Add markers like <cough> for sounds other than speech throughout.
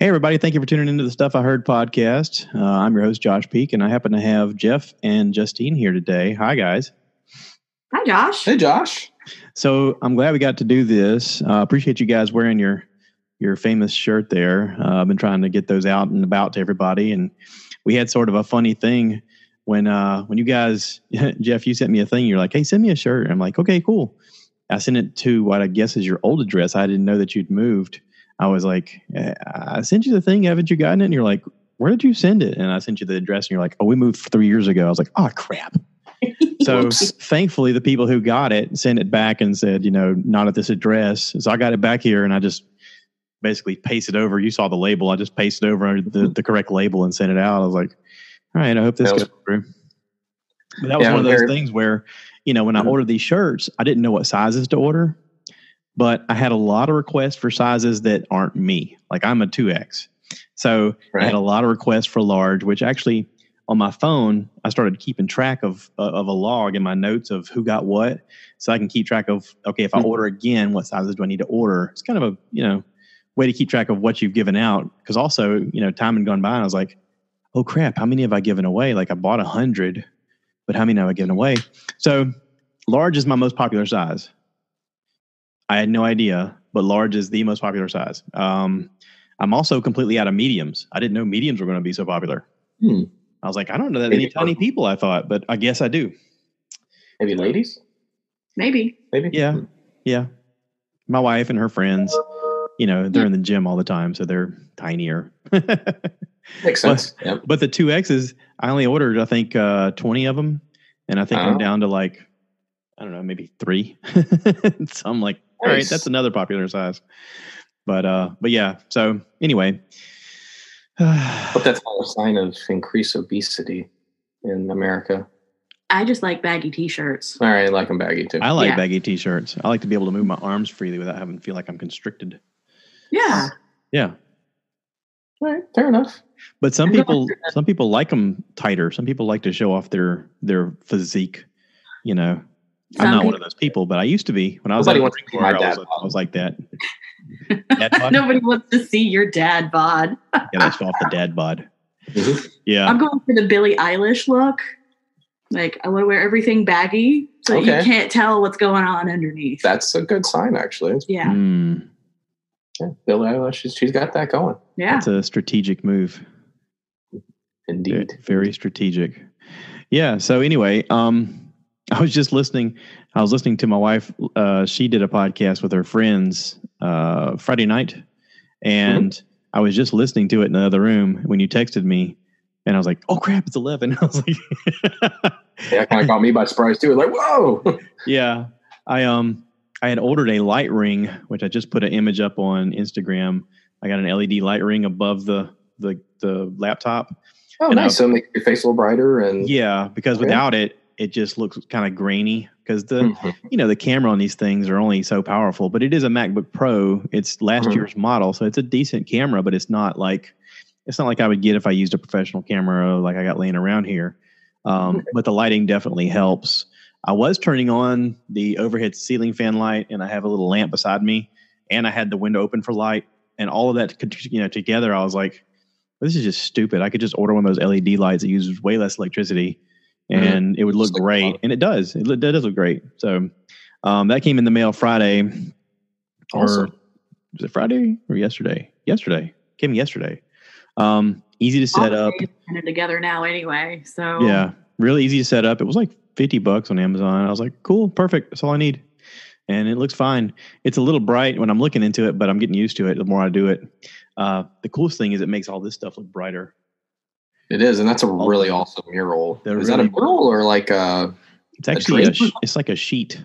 Hey, everybody. Thank you for tuning into the Stuff I Heard podcast. Uh, I'm your host, Josh Peek, and I happen to have Jeff and Justine here today. Hi, guys. Hi, Josh. Hey, Josh. So I'm glad we got to do this. Uh, appreciate you guys wearing your your famous shirt there. Uh, I've been trying to get those out and about to everybody, and we had sort of a funny thing when uh, when you guys, <laughs> Jeff, you sent me a thing. You're like, "Hey, send me a shirt." And I'm like, "Okay, cool." I sent it to what I guess is your old address. I didn't know that you'd moved. I was like, eh, I sent you the thing. Haven't you gotten it? And you're like, where did you send it? And I sent you the address and you're like, oh, we moved three years ago. I was like, oh, crap. so <laughs> thankfully, the people who got it sent it back and said, you know, not at this address. So I got it back here and I just basically pasted over. You saw the label. I just pasted over the, the correct label and sent it out. I was like, all right, I hope this goes through. But that was yeah, one of those things where, you know, when I mm-hmm. ordered these shirts, I didn't know what sizes to order but I had a lot of requests for sizes that aren't me. Like I'm a 2X. So right. I had a lot of requests for large, which actually on my phone, I started keeping track of uh, of a log in my notes of who got what, so I can keep track of okay, if I mm-hmm. order again, what sizes do I need to order? It's kind of a you know way to keep track of what you've given out because also you know time had gone by and I was like, oh crap, how many have I given away? Like I bought a hundred, but how many have I given away? So large is my most popular size. I had no idea, but large is the most popular size. Um, I'm also completely out of mediums. I didn't know mediums were going to be so popular. Hmm. I was like, I don't know that Maybe many tiny people. I thought, but I guess I do. Maybe ladies. Maybe. Maybe. Yeah. Hmm. Yeah. My wife and her friends, you know, they're yeah. in the gym all the time, so they're tinier. <laughs> Makes sense. But, yep. but the two X's, I only ordered, I think, uh, 20 of them. And I think I'm oh. down to like, I don't know, maybe three. <laughs> so I'm like, all right, that's another popular size. But uh, but yeah. So anyway, <sighs> but that's a sign of increased obesity in America. I just like baggy t-shirts. All right, I like them baggy too. I like yeah. baggy t-shirts. I like to be able to move my arms freely without having to feel like I'm constricted. Yeah. Yeah. All right, fair enough. But some people, some people like them tighter. Some people like to show off their their physique. You know, some I'm not people, one of those people, but I used to be when I was. Nobody wants to see my dad. I was, I was like that. <laughs> Nobody wants to see your dad bod. <laughs> yeah, that's off the dad bod. Mm-hmm. Yeah, I'm going for the Billie Eilish look. Like I want to wear everything baggy, so okay. you can't tell what's going on underneath. That's a good sign, actually. Yeah. Mm. Yeah, Billie Eilish, she's, she's got that going. Yeah, that's a strategic move. Indeed, very, very strategic. Yeah. So anyway, um, <laughs> I was just listening. I was listening to my wife. Uh, she did a podcast with her friends uh, Friday night, and mm-hmm. I was just listening to it in the other room when you texted me, and I was like, "Oh crap, it's 11. <laughs> I was like, "Yeah, kind of caught me by surprise too." Like, whoa. <laughs> yeah, I um, I had ordered a light ring, which I just put an image up on Instagram. I got an LED light ring above the the the laptop. Oh, nice! I, so make your face a little brighter and yeah, because without it, it just looks kind of grainy because the mm-hmm. you know the camera on these things are only so powerful but it is a macbook pro it's last mm-hmm. year's model so it's a decent camera but it's not like it's not like i would get if i used a professional camera like i got laying around here um, <laughs> but the lighting definitely helps i was turning on the overhead ceiling fan light and i have a little lamp beside me and i had the window open for light and all of that you know together i was like this is just stupid i could just order one of those led lights that uses way less electricity. And mm-hmm. it would look great, and it does. It, it, does look great. So um, that came in the mail Friday, awesome. or was it Friday or yesterday? Yesterday came yesterday. Um, easy to set up. Together now, anyway. So yeah, really easy to set up. It was like fifty bucks on Amazon. I was like, cool, perfect. That's all I need, and it looks fine. It's a little bright when I'm looking into it, but I'm getting used to it. The more I do it, uh, the coolest thing is it makes all this stuff look brighter. It is, and that's a really awesome mural. They're is really, that a mural or like a? It's actually a, a it's like a sheet.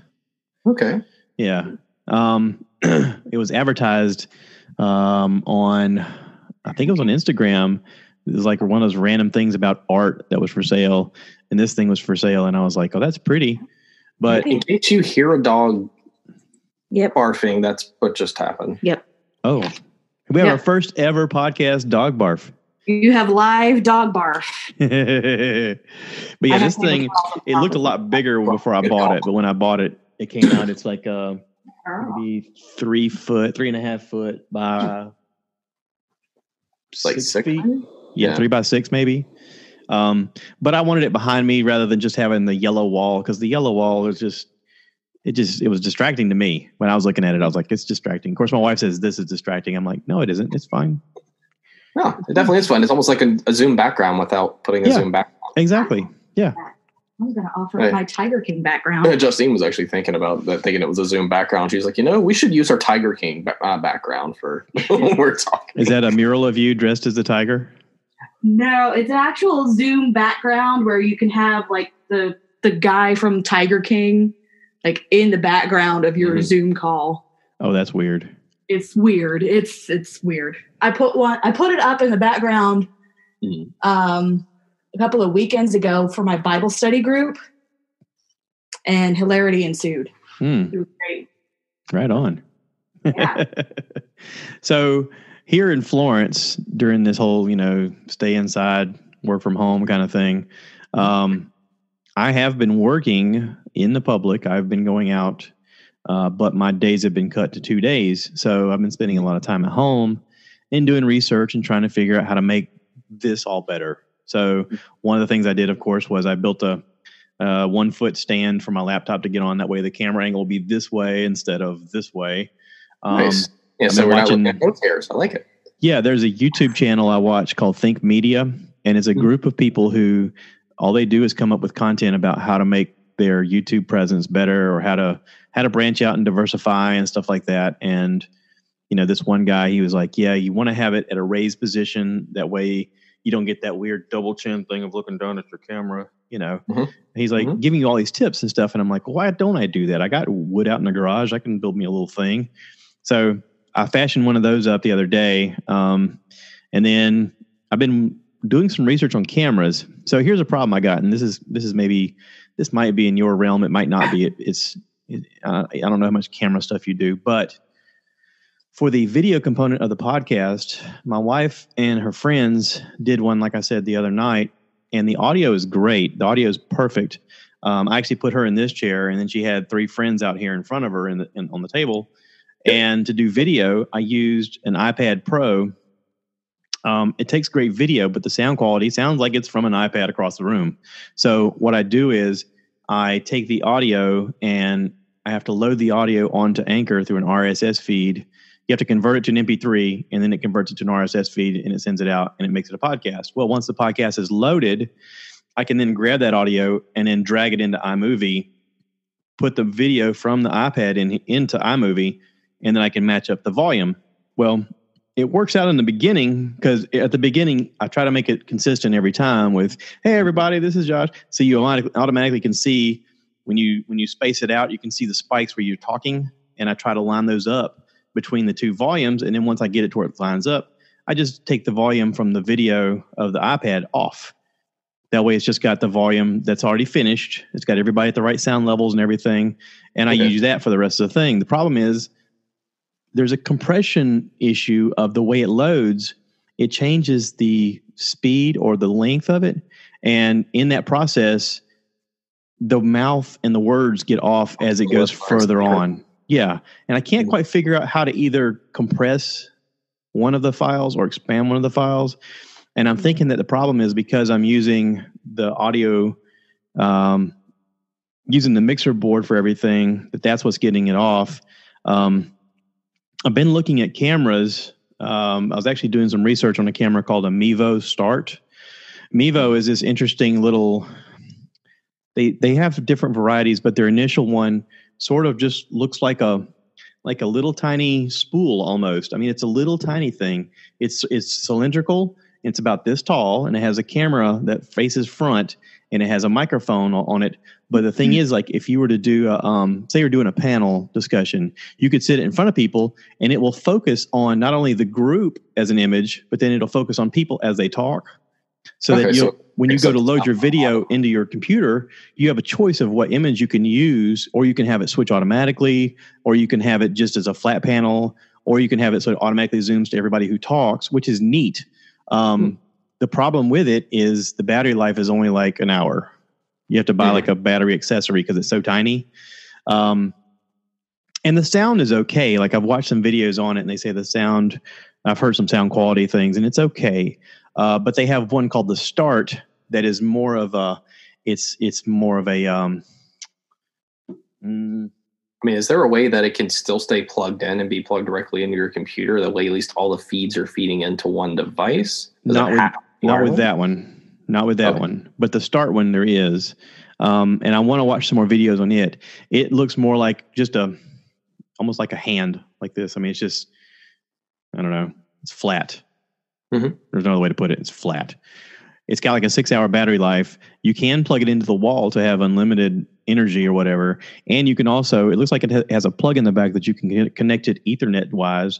Okay. Yeah. Um, <clears throat> it was advertised um, on, I think it was on Instagram. It was like one of those random things about art that was for sale, and this thing was for sale, and I was like, "Oh, that's pretty." But in case you hear a dog, yep. barfing, that's what just happened. Yep. Oh, we have yep. our first ever podcast dog barf. You have live dog barf. <laughs> but yeah, this thing it looked a lot bigger before I bought it, but when I bought it, it came out. It's like uh, maybe three foot, three and a half foot by like six, six feet. Yeah, yeah, three by six maybe. Um, but I wanted it behind me rather than just having the yellow wall because the yellow wall is just it just it was distracting to me when I was looking at it. I was like, it's distracting. Of course, my wife says this is distracting. I'm like, no, it isn't. It's fine. No, it definitely is fun. It's almost like a, a Zoom background without putting a yeah, Zoom background. Exactly. Yeah. I was going to offer right. my Tiger King background. Yeah, Justine was actually thinking about that, thinking it was a Zoom background. She's like, you know, we should use our Tiger King uh, background for <laughs> when <laughs> we're talking. Is that a mural of you dressed as a tiger? No, it's an actual Zoom background where you can have like the the guy from Tiger King like in the background of your mm-hmm. Zoom call. Oh, that's weird. It's weird. It's it's weird. I put one. I put it up in the background mm-hmm. um, a couple of weekends ago for my Bible study group, and hilarity ensued. Mm. It was great. Right on. Yeah. <laughs> so here in Florence, during this whole you know stay inside, work from home kind of thing, um, I have been working in the public. I've been going out, uh, but my days have been cut to two days. So I've been spending a lot of time at home and doing research and trying to figure out how to make this all better. So one of the things I did, of course, was I built a, a one foot stand for my laptop to get on. That way, the camera angle will be this way instead of this way. Um, nice. Yeah, so we're watching, not looking at I like it. Yeah, there's a YouTube channel I watch called Think Media, and it's a mm-hmm. group of people who all they do is come up with content about how to make their YouTube presence better or how to how to branch out and diversify and stuff like that. And you know, this one guy, he was like, "Yeah, you want to have it at a raised position. That way, you don't get that weird double chin thing of looking down at your camera." You know, mm-hmm. he's like mm-hmm. giving you all these tips and stuff, and I'm like, "Why don't I do that? I got wood out in the garage. I can build me a little thing." So I fashioned one of those up the other day, um, and then I've been doing some research on cameras. So here's a problem I got, and this is this is maybe this might be in your realm. It might not be. It, it's it, uh, I don't know how much camera stuff you do, but for the video component of the podcast, my wife and her friends did one, like I said the other night, and the audio is great. The audio is perfect. Um, I actually put her in this chair, and then she had three friends out here in front of her in the, in, on the table. And to do video, I used an iPad Pro um, it takes great video, but the sound quality sounds like it's from an iPad across the room. So what I do is I take the audio and I have to load the audio onto Anchor through an RSS feed. You have to convert it to an MP3, and then it converts it to an RSS feed, and it sends it out, and it makes it a podcast. Well, once the podcast is loaded, I can then grab that audio and then drag it into iMovie, put the video from the iPad in, into iMovie, and then I can match up the volume. Well, it works out in the beginning because at the beginning I try to make it consistent every time with "Hey everybody, this is Josh." So you automatically can see when you when you space it out, you can see the spikes where you're talking, and I try to line those up between the two volumes. And then once I get it to where it lines up, I just take the volume from the video of the iPad off. That way, it's just got the volume that's already finished. It's got everybody at the right sound levels and everything, and okay. I use that for the rest of the thing. The problem is there's a compression issue of the way it loads. It changes the speed or the length of it. And in that process, the mouth and the words get off as it goes further on. Yeah. And I can't quite figure out how to either compress one of the files or expand one of the files. And I'm thinking that the problem is because I'm using the audio, um, using the mixer board for everything, that that's what's getting it off. Um, I've been looking at cameras. Um, I was actually doing some research on a camera called a Mevo Start. Mevo is this interesting little. They they have different varieties, but their initial one sort of just looks like a like a little tiny spool almost. I mean, it's a little tiny thing. It's it's cylindrical. It's about this tall, and it has a camera that faces front, and it has a microphone on it. But the thing mm-hmm. is, like, if you were to do, a, um, say, you're doing a panel discussion, you could sit in front of people, and it will focus on not only the group as an image, but then it'll focus on people as they talk. So okay, that you, so when you go to load your video <laughs> into your computer, you have a choice of what image you can use, or you can have it switch automatically, or you can have it just as a flat panel, or you can have it so it automatically zooms to everybody who talks, which is neat. Um, hmm. The problem with it is the battery life is only like an hour. You have to buy mm-hmm. like a battery accessory because it's so tiny. Um, and the sound is okay. Like I've watched some videos on it, and they say the sound I've heard some sound quality things, and it's okay. Uh, but they have one called the Start that is more of a it's it's more of a um, mm, I mean, is there a way that it can still stay plugged in and be plugged directly into your computer? That way, at least all the feeds are feeding into one device. Does not with, not with that one. Not with that okay. one. But the start one there is, um, and I want to watch some more videos on it. It looks more like just a, almost like a hand like this. I mean, it's just, I don't know, it's flat. Mm-hmm. There's no other way to put it. It's flat. It's got like a six hour battery life. You can plug it into the wall to have unlimited energy or whatever. And you can also, it looks like it has a plug in the back that you can connect it Ethernet wise.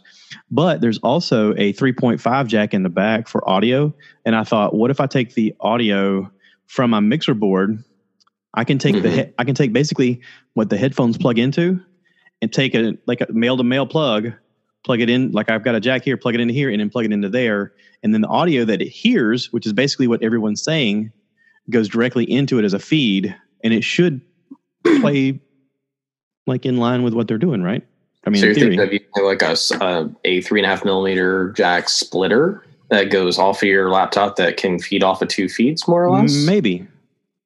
But there's also a 3.5 jack in the back for audio. And I thought, what if I take the audio from my mixer board? I can take mm-hmm. the he- I can take basically what the headphones plug into and take a like a male to male plug, plug it in like I've got a jack here, plug it into here, and then plug it into there, and then the audio that it hears, which is basically what everyone's saying, goes directly into it as a feed, and it should <clears throat> play like in line with what they're doing, right? I mean, so you're thinking of like a, uh, a three and a half millimeter jack splitter that goes off of your laptop that can feed off of two feeds, more or less. Maybe.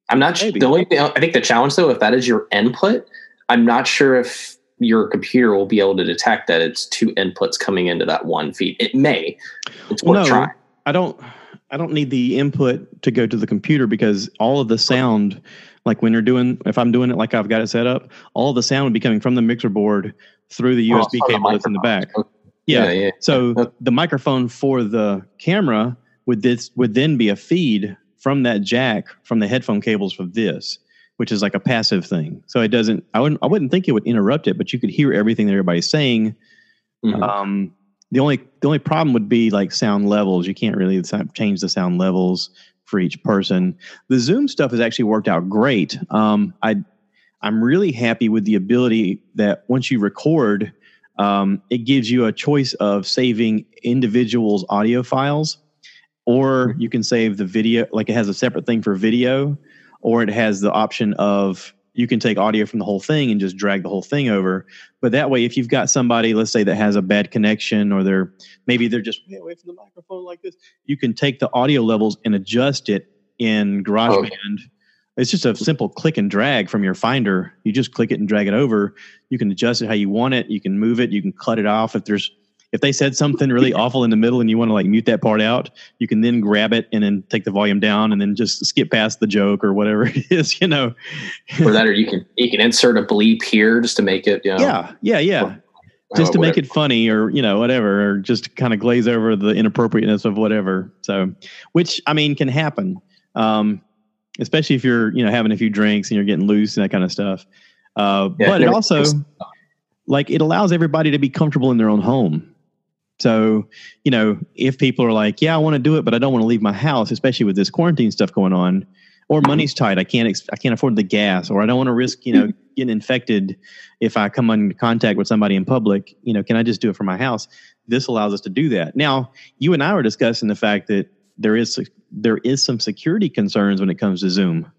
I'm not sure. The only thing, I think the challenge though, if that is your input, I'm not sure if your computer will be able to detect that it's two inputs coming into that one feed. It may. It's worth no, trying. I don't. I don't need the input to go to the computer because all of the sound like when you're doing, if I'm doing it like I've got it set up, all the sound would be coming from the mixer board through the USB oh, cable the that's in the back. Yeah. yeah, yeah. So the microphone for the camera would this would then be a feed from that jack from the headphone cables for this, which is like a passive thing. So it doesn't. I wouldn't. I wouldn't think it would interrupt it, but you could hear everything that everybody's saying. Mm-hmm. Um, the only the only problem would be like sound levels. You can't really change the sound levels for each person. The Zoom stuff has actually worked out great. Um, I I'm really happy with the ability that once you record, um, it gives you a choice of saving individuals' audio files, or you can save the video. Like it has a separate thing for video, or it has the option of you can take audio from the whole thing and just drag the whole thing over. But that way, if you've got somebody, let's say that has a bad connection, or they're maybe they're just way away from the microphone like this, you can take the audio levels and adjust it in GarageBand. Okay. It's just a simple click and drag from your Finder. You just click it and drag it over. You can adjust it how you want it. You can move it. You can cut it off if there's if they said something really <laughs> awful in the middle and you want to like mute that part out, you can then grab it and then take the volume down and then just skip past the joke or whatever <laughs> it is, you know. or that, or <laughs> you can you can insert a bleep here just to make it, you know. Yeah, yeah, yeah. Or, just to make it funny or you know whatever or just kind of glaze over the inappropriateness of whatever so which i mean can happen um, especially if you're you know having a few drinks and you're getting loose and that kind of stuff uh, yeah, but it also like it allows everybody to be comfortable in their own home so, you know, if people are like, yeah, I want to do it, but I don't want to leave my house, especially with this quarantine stuff going on, or money's tight, I can't, ex- I can't afford the gas, or I don't want to risk, you know, getting infected if I come in contact with somebody in public, you know, can I just do it from my house? This allows us to do that. Now, you and I were discussing the fact that there is, there is some security concerns when it comes to Zoom.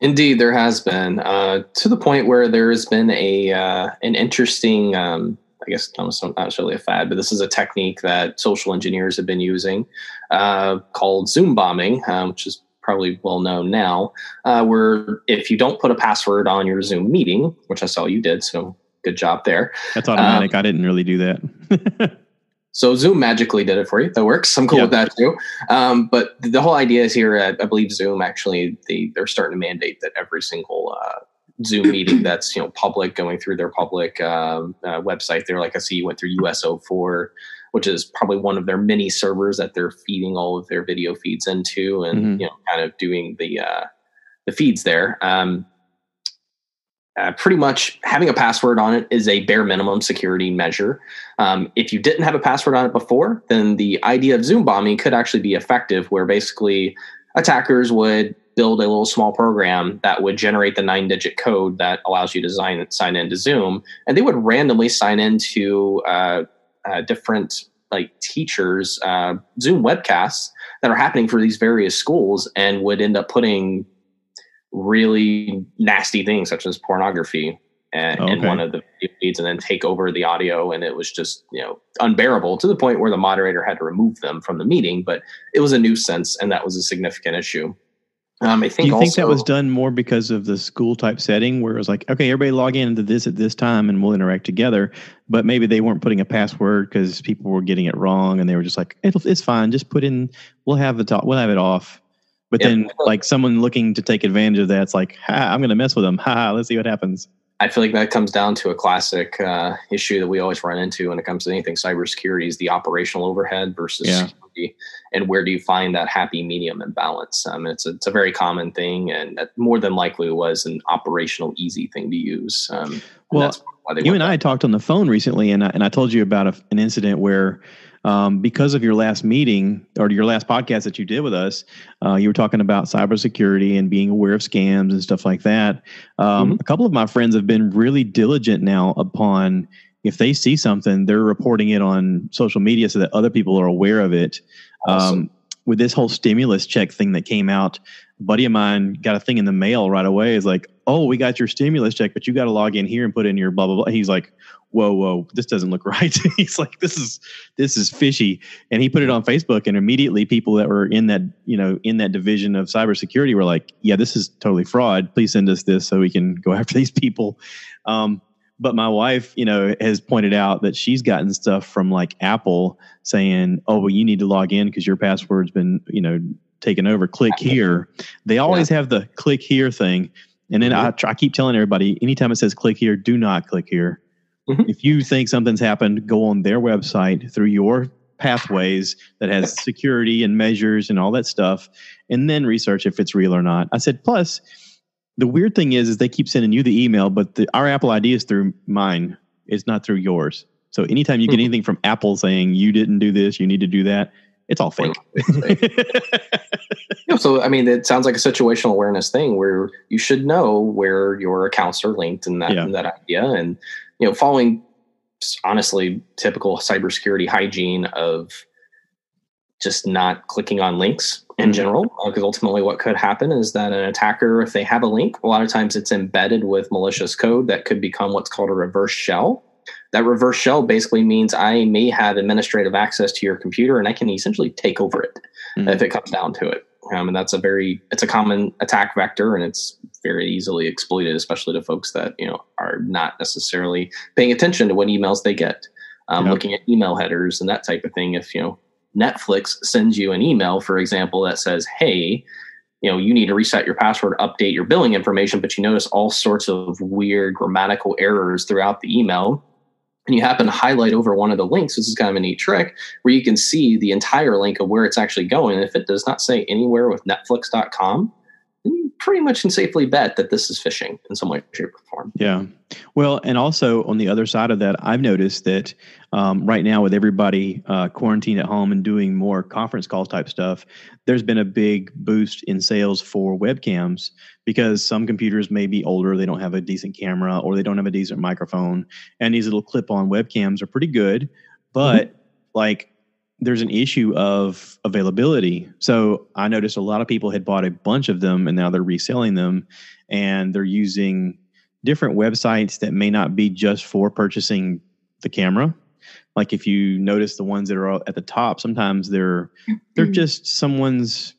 Indeed, there has been uh, to the point where there has been a uh, an interesting um, I guess not necessarily a fad, but this is a technique that social engineers have been using uh, called Zoom bombing, uh, which is probably well known now, uh, where if you don't put a password on your Zoom meeting, which I saw you did, so good job there. That's automatic. Um, I didn't really do that. <laughs> so Zoom magically did it for you. That works. I'm cool with that too. Um, but the whole idea is here. I, I believe Zoom actually they they're starting to mandate that every single uh, Zoom meeting that's you know public, going through their public um, uh, website. There, like I see, you went through US04, which is probably one of their mini servers that they're feeding all of their video feeds into, and mm-hmm. you know, kind of doing the uh, the feeds there. Um, uh, pretty much having a password on it is a bare minimum security measure. Um, if you didn't have a password on it before, then the idea of Zoom bombing could actually be effective, where basically attackers would build a little small program that would generate the nine digit code that allows you to sign, sign into Zoom. And they would randomly sign into uh, uh, different like teachers uh, Zoom webcasts that are happening for these various schools and would end up putting really nasty things such as pornography and, okay. in one of the feeds and then take over the audio and it was just you know unbearable to the point where the moderator had to remove them from the meeting but it was a nuisance and that was a significant issue um, I think. Do you also, think that was done more because of the school type setting, where it was like, okay, everybody log in into this at this time, and we'll interact together. But maybe they weren't putting a password because people were getting it wrong, and they were just like, it's fine, just put in. We'll have the it. We'll have it off. But yeah. then, like someone looking to take advantage of that, it's like, ha, I'm going to mess with them. Ha, let's see what happens. I feel like that comes down to a classic uh, issue that we always run into when it comes to anything cybersecurity is the operational overhead versus yeah. And where do you find that happy medium and balance? Um, it's a, it's a very common thing, and more than likely was an operational easy thing to use. Um, well, you and I talked on the phone recently, and I, and I told you about a, an incident where um, because of your last meeting or your last podcast that you did with us, uh, you were talking about cybersecurity and being aware of scams and stuff like that. Um, mm-hmm. A couple of my friends have been really diligent now upon if they see something, they're reporting it on social media so that other people are aware of it. Awesome. Um, with this whole stimulus check thing that came out, a buddy of mine got a thing in the mail right away. Is like, oh, we got your stimulus check, but you got to log in here and put in your blah blah blah. He's like, whoa, whoa, this doesn't look <laughs> right. He's like, this is this is fishy. And he put it on Facebook, and immediately people that were in that, you know, in that division of cybersecurity were like, yeah, this is totally fraud. Please send us this so we can go <laughs> after these people. Um, but my wife, you know, has pointed out that she's gotten stuff from like Apple saying, "Oh, well, you need to log in because your password's been, you know, taken over. Click here." They always have the click here thing, and then I, try, I keep telling everybody, anytime it says click here, do not click here Mm-hmm. If you think something's happened, go on their website through your pathways that has security and measures and all that stuff, and then research if it's real or not. I said, plus, the weird thing is, is they keep sending you the email, but the, our Apple ID is through mine. It's not through yours. So anytime you get mm-hmm. anything from Apple saying you didn't do this, you need to do that, it's all fake. yeah, <laughs> so I mean, it sounds like a situational awareness thing where you should know where your accounts are linked and that yeah. and that idea, and you know, following honestly typical cybersecurity hygiene of just not clicking on links in general because uh, ultimately what could happen is that an attacker if they have a link a lot of times it's embedded with malicious code that could become what's called a reverse shell that reverse shell basically means i may have administrative access to your computer and i can essentially take over it mm-hmm. if it comes down to it um, and that's a very it's a common attack vector and it's very easily exploited especially to folks that you know are not necessarily paying attention to what emails they get um, yep. looking at email headers and that type of thing if you know netflix sends you an email for example that says hey you know you need to reset your password update your billing information but you notice all sorts of weird grammatical errors throughout the email and you happen to highlight over one of the links, this is kind of a neat trick where you can see the entire link of where it's actually going. And if it does not say anywhere with Netflix.com, then you pretty much can safely bet that this is phishing in some way, shape, or form. Yeah. Well, and also on the other side of that, I've noticed that um, right now with everybody uh, quarantined at home and doing more conference call type stuff, there's been a big boost in sales for webcams because some computers may be older, they don't have a decent camera or they don't have a decent microphone, and these little clip-on webcams are pretty good, but mm-hmm. like there's an issue of availability. So I noticed a lot of people had bought a bunch of them and now they're reselling them and they're using different websites that may not be just for purchasing the camera. Like if you notice the ones that are at the top, sometimes they're they're mm-hmm. just someone's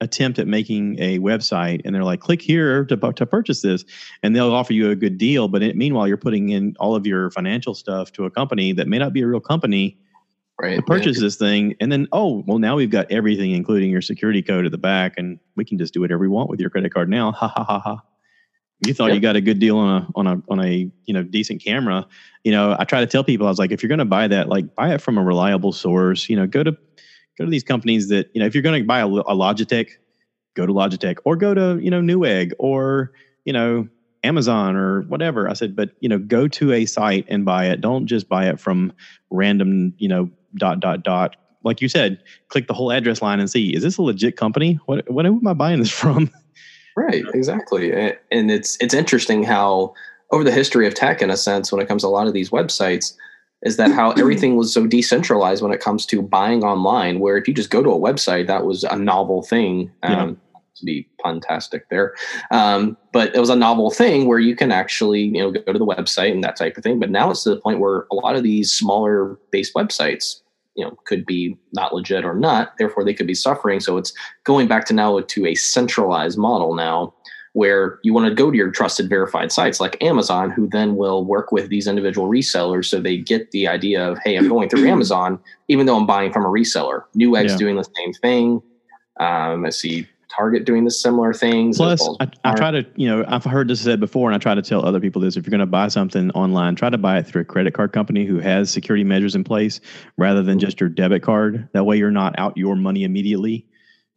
attempt at making a website and they're like click here to, to purchase this and they'll offer you a good deal but it, meanwhile you're putting in all of your financial stuff to a company that may not be a real company right to purchase yeah. this thing and then oh well now we've got everything including your security code at the back and we can just do whatever we want with your credit card now <laughs> ha ha ha ha you thought yep. you got a good deal on a on a on a you know decent camera you know i try to tell people i was like if you're going to buy that like buy it from a reliable source you know go to go to these companies that you know if you're going to buy a, a logitech go to logitech or go to you know newegg or you know Amazon or whatever. I said, but you know, go to a site and buy it. Don't just buy it from random, you know, dot dot dot. Like you said, click the whole address line and see is this a legit company? What what am I buying this <laughs> from? Right, exactly. And it's it's interesting how over the history of tech, in a sense, when it comes to a lot of these websites, is that how <clears throat> everything was so decentralized when it comes to buying online. Where if you just go to a website, that was a novel thing. Um, to be puntastic there. Um, but it was a novel thing where you can actually, you know, go to the website and that type of thing. But now it's to the point where a lot of these smaller based websites, you know, could be not legit or not. Therefore, they could be suffering. So it's going back to now to a centralized model now where you want to go to your trusted verified sites like Amazon, who then will work with these individual resellers so they get the idea of, hey, I'm going through <clears throat> Amazon, even though I'm buying from a reseller. Newegg's yeah. doing the same thing. Um, I see Target doing the similar things. Plus, I, I, try to, you know, I've heard this said before, and I try to tell other people this: if you're going to buy something online, try to buy it through a credit card company who has security measures in place, rather than just your debit card. That way, you're not out your money immediately.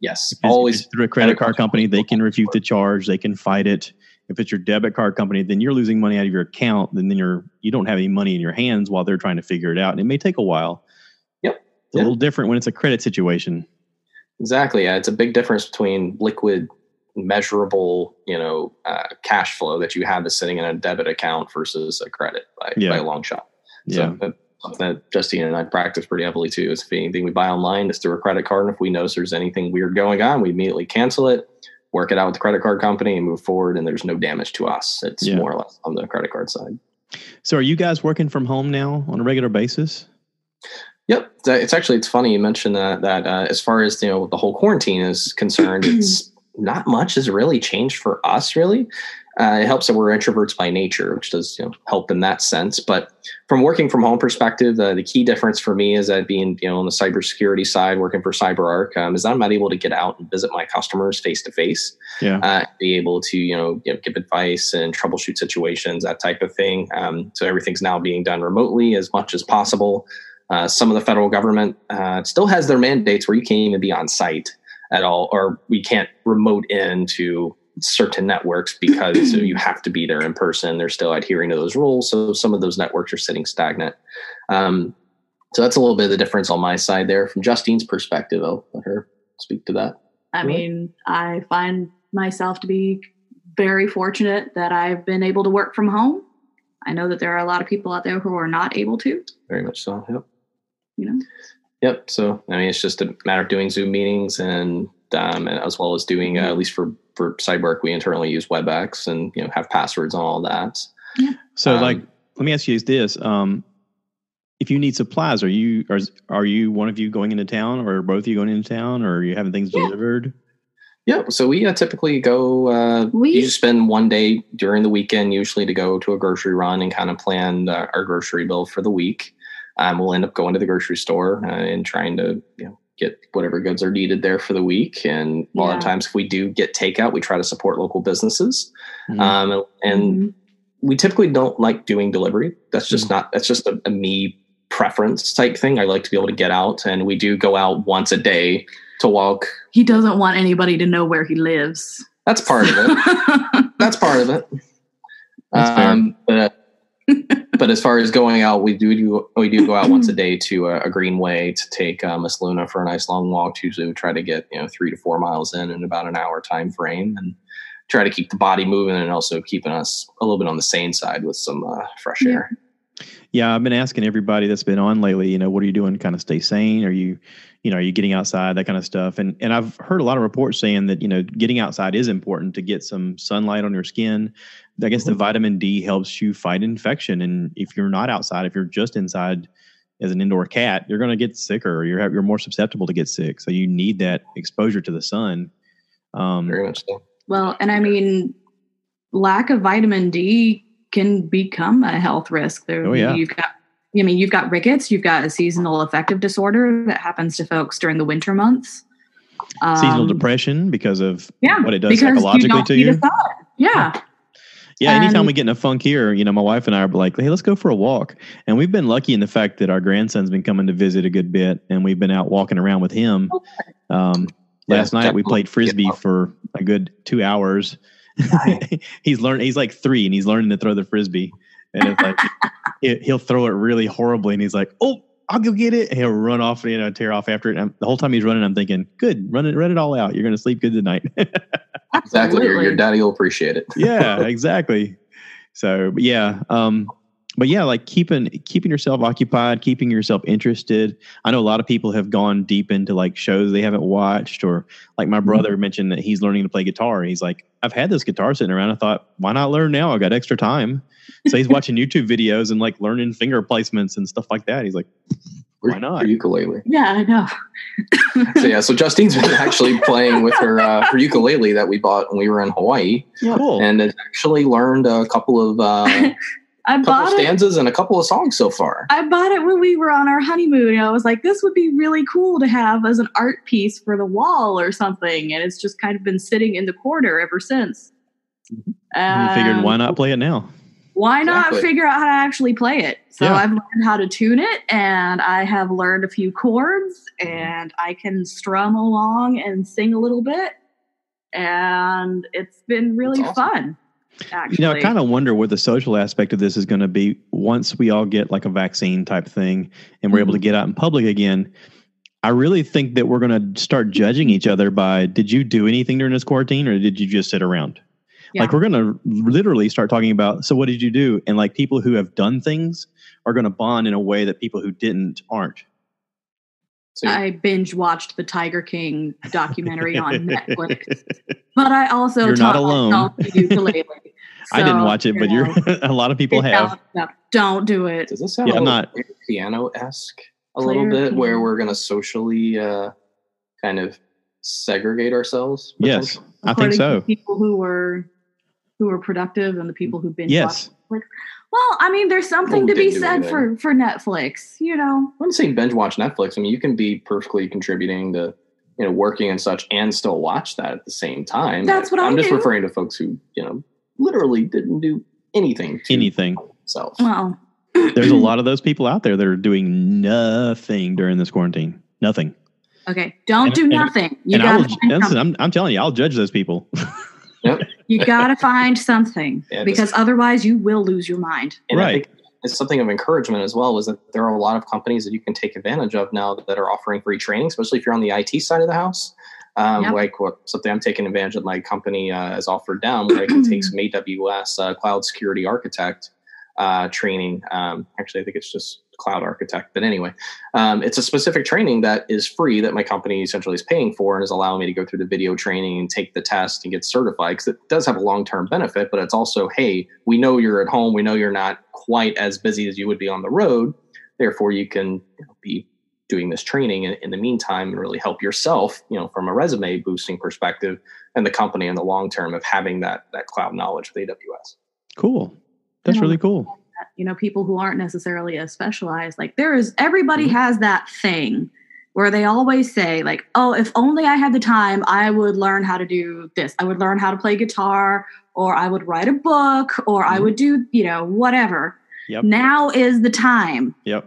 Yes, always through a credit card company. They can refute the charge. They can fight it. If it's your debit card company, then you're losing money out of your account. Then then you're you don't have any money in your hands while they're trying to figure it out, and it may take a while. Yep, it's yeah. a little different when it's a credit situation. Exactly. Yeah, it's a big difference between liquid, measurable, you know, uh, cash flow that you have is sitting in a debit account versus a credit by, yeah. by a long shot. So yeah. something that Justine and I practice pretty heavily too. Is if anything we buy online is through a credit card, and if we notice there's anything weird going on, we immediately cancel it, work it out with the credit card company, and move forward. And there's no damage to us. It's yeah. more or less on the credit card side. So, are you guys working from home now on a regular basis? Yep, it's actually it's funny you mentioned that. That uh, as far as you know, the whole quarantine is concerned, <clears throat> it's not much has really changed for us. Really, uh, it helps that we're introverts by nature, which does you know, help in that sense. But from working from home perspective, uh, the key difference for me is that being you know on the cybersecurity side, working for CyberArk, um, is that I'm not able to get out and visit my customers face to face. Yeah, uh, be able to you know, you know, give advice and troubleshoot situations, that type of thing. Um, so everything's now being done remotely as much as possible. Uh, some of the federal government uh, still has their mandates where you can't even be on site at all, or we can't remote into certain networks because <clears throat> you have to be there in person. They're still adhering to those rules. So some of those networks are sitting stagnant. Um, so that's a little bit of the difference on my side there. From Justine's perspective, I'll let her speak to that. I mean, I find myself to be very fortunate that I've been able to work from home. I know that there are a lot of people out there who are not able to. Very much so. Yep you know? Yep. So, I mean, it's just a matter of doing Zoom meetings and, um, and as well as doing, uh, at least for, for side work, we internally use WebEx and, you know, have passwords and all that. Yeah. So um, like, let me ask you this. Um, if you need supplies, are you, are, are you one of you going into town or both of you going into town or are you having things yeah. delivered? Yeah, so we uh, typically go. Uh, we you spend one day during the weekend, usually to go to a grocery run and kind of plan uh, our grocery bill for the week um, we'll end up going to the grocery store uh, and trying to you know get whatever goods are needed there for the week. And a lot of times, if we do get takeout, we try to support local businesses. Mm-hmm. Um, and mm-hmm. we typically don't like doing delivery. That's just mm-hmm. not. That's just a, a me preference type thing. I like to be able to get out, and we do go out once a day to walk. He doesn't want anybody to know where he lives. That's part of it. <laughs> That's part of it. Um, but <laughs> but as far as going out, we do, do we do go out once a <clears throat> day to a, a greenway to take uh, Miss Luna for a nice long walk. Usually, we try to get you know three to four miles in in about an hour time frame, and try to keep the body moving and also keeping us a little bit on the sane side with some uh, fresh yeah. air. Yeah, I've been asking everybody that's been on lately. You know, what are you doing to kind of stay sane? Are you, you know, are you getting outside? That kind of stuff. And and I've heard a lot of reports saying that you know getting outside is important to get some sunlight on your skin. I guess the vitamin D helps you fight infection. And if you're not outside, if you're just inside as an indoor cat, you're going to get sicker. You're you're more susceptible to get sick. So you need that exposure to the sun. Um, Very much so. Well, and I mean, lack of vitamin D can become a health risk. There, oh, yeah. You've got, I mean, you've got rickets. You've got a seasonal affective disorder that happens to folks during the winter months. Um, seasonal depression because of yeah, what it does psychologically you to you. Yeah. Yeah, anytime we get in a funk here, you know, my wife and I are like, "Hey, let's go for a walk." And we've been lucky in the fact that our grandson's been coming to visit a good bit, and we've been out walking around with him. Um, yeah, last night we played frisbee for a good two hours. <laughs> he's learned. He's like three, and he's learning to throw the frisbee. And it's like <laughs> he'll throw it really horribly, and he's like, "Oh, I'll go get it." And he'll run off, and you know, tear off after it. And the whole time he's running, I'm thinking, "Good, run it, run it all out. You're going to sleep good tonight." <laughs> exactly. Your, your, daddy will appreciate it. yeah, <laughs> exactly. So, yeah. Um, but yeah, like keeping keeping yourself occupied, keeping yourself interested. I know a lot of people have gone deep into like shows they haven't watched, or like my brother mm-hmm. mentioned that he's learning to play guitar. He's like, I've had this guitar sitting around. I thought, why not learn now? I got extra time. So he's watching YouTube videos and like learning finger placements and stuff like that. He's like, why not? ukulele. Yeah, I know. so yeah, so Justine's been <laughs> actually playing with her uh, her ukulele that we bought when we were in Hawaii, cool. and has actually learned a couple of uh, <laughs> I couple bought stanzas it, and a couple of songs so far. I bought it when we were on our honeymoon. I was like, this would be really cool to have as an art piece for the wall or something. And it's just kind of been sitting in the corner ever since. Um, figured why not play it now? Why exactly. not figure out how to actually play it? So yeah. I've learned how to tune it and I have learned a few chords and I can strum along and sing a little bit. And it's been really awesome. fun. Actually. You know, I kind of wonder what the social aspect of this is going to be once we all get like a vaccine type thing and we're mm-hmm. able to mm-hmm. get out in public again. I really think that we're going to start judging each other by did you do anything during this quarantine or did you just sit around? Yeah. Like we're going to literally start talking about so what did you do? And like people who have done things are going to bond in a way that people who didn't aren't. So, I binge watched the Tiger King documentary on Netflix, <laughs> but I also you're not alone. ukulele. So, <laughs> I didn't watch it, but you're <laughs> a lot of people have. Don't do it. Does this sound yeah, I'm not piano esque a little bit, piano. where we're going to socially uh, kind of segregate ourselves? Yes, I think so. people who were who are productive and the people who binge yes. watched well, I mean, there's something well, to be said for for Netflix. You know, I'm saying binge watch Netflix. I mean, you can be perfectly contributing to you know working and such, and still watch that at the same time. That's what I'm I just do. referring to folks who you know literally didn't do anything. anything. Self. Well, <clears throat> there's a lot of those people out there that are doing nothing during this quarantine. Nothing. Okay, don't and, do and, nothing. You got. I'm, I'm telling you, I'll judge those people. <laughs> Yep. you got to find something <laughs> yeah, because otherwise you will lose your mind. Right. it's something of encouragement as well is that there are a lot of companies that you can take advantage of now that are offering free training, especially if you're on the IT side of the house. Um, yep. Like what something I'm taking advantage of my company uh, has offered down where I can take some AWS uh, cloud security architect uh, training. Um, actually, I think it's just cloud architect. But anyway, um, it's a specific training that is free that my company essentially is paying for and is allowing me to go through the video training and take the test and get certified because it does have a long term benefit. But it's also, hey, we know you're at home. We know you're not quite as busy as you would be on the road. Therefore, you can you know, be doing this training in, in, the meantime and really help yourself, you know, from a resume boosting perspective and the company in the long term of having that that cloud knowledge with AWS. Cool. That's really cool you know people who aren't necessarily as specialized like there is everybody mm-hmm. has that thing where they always say like oh if only i had the time i would learn how to do this. I would learn how to play guitar or i would write a book or mm-hmm. i would do you know whatever. Yep. now is the time. Yep.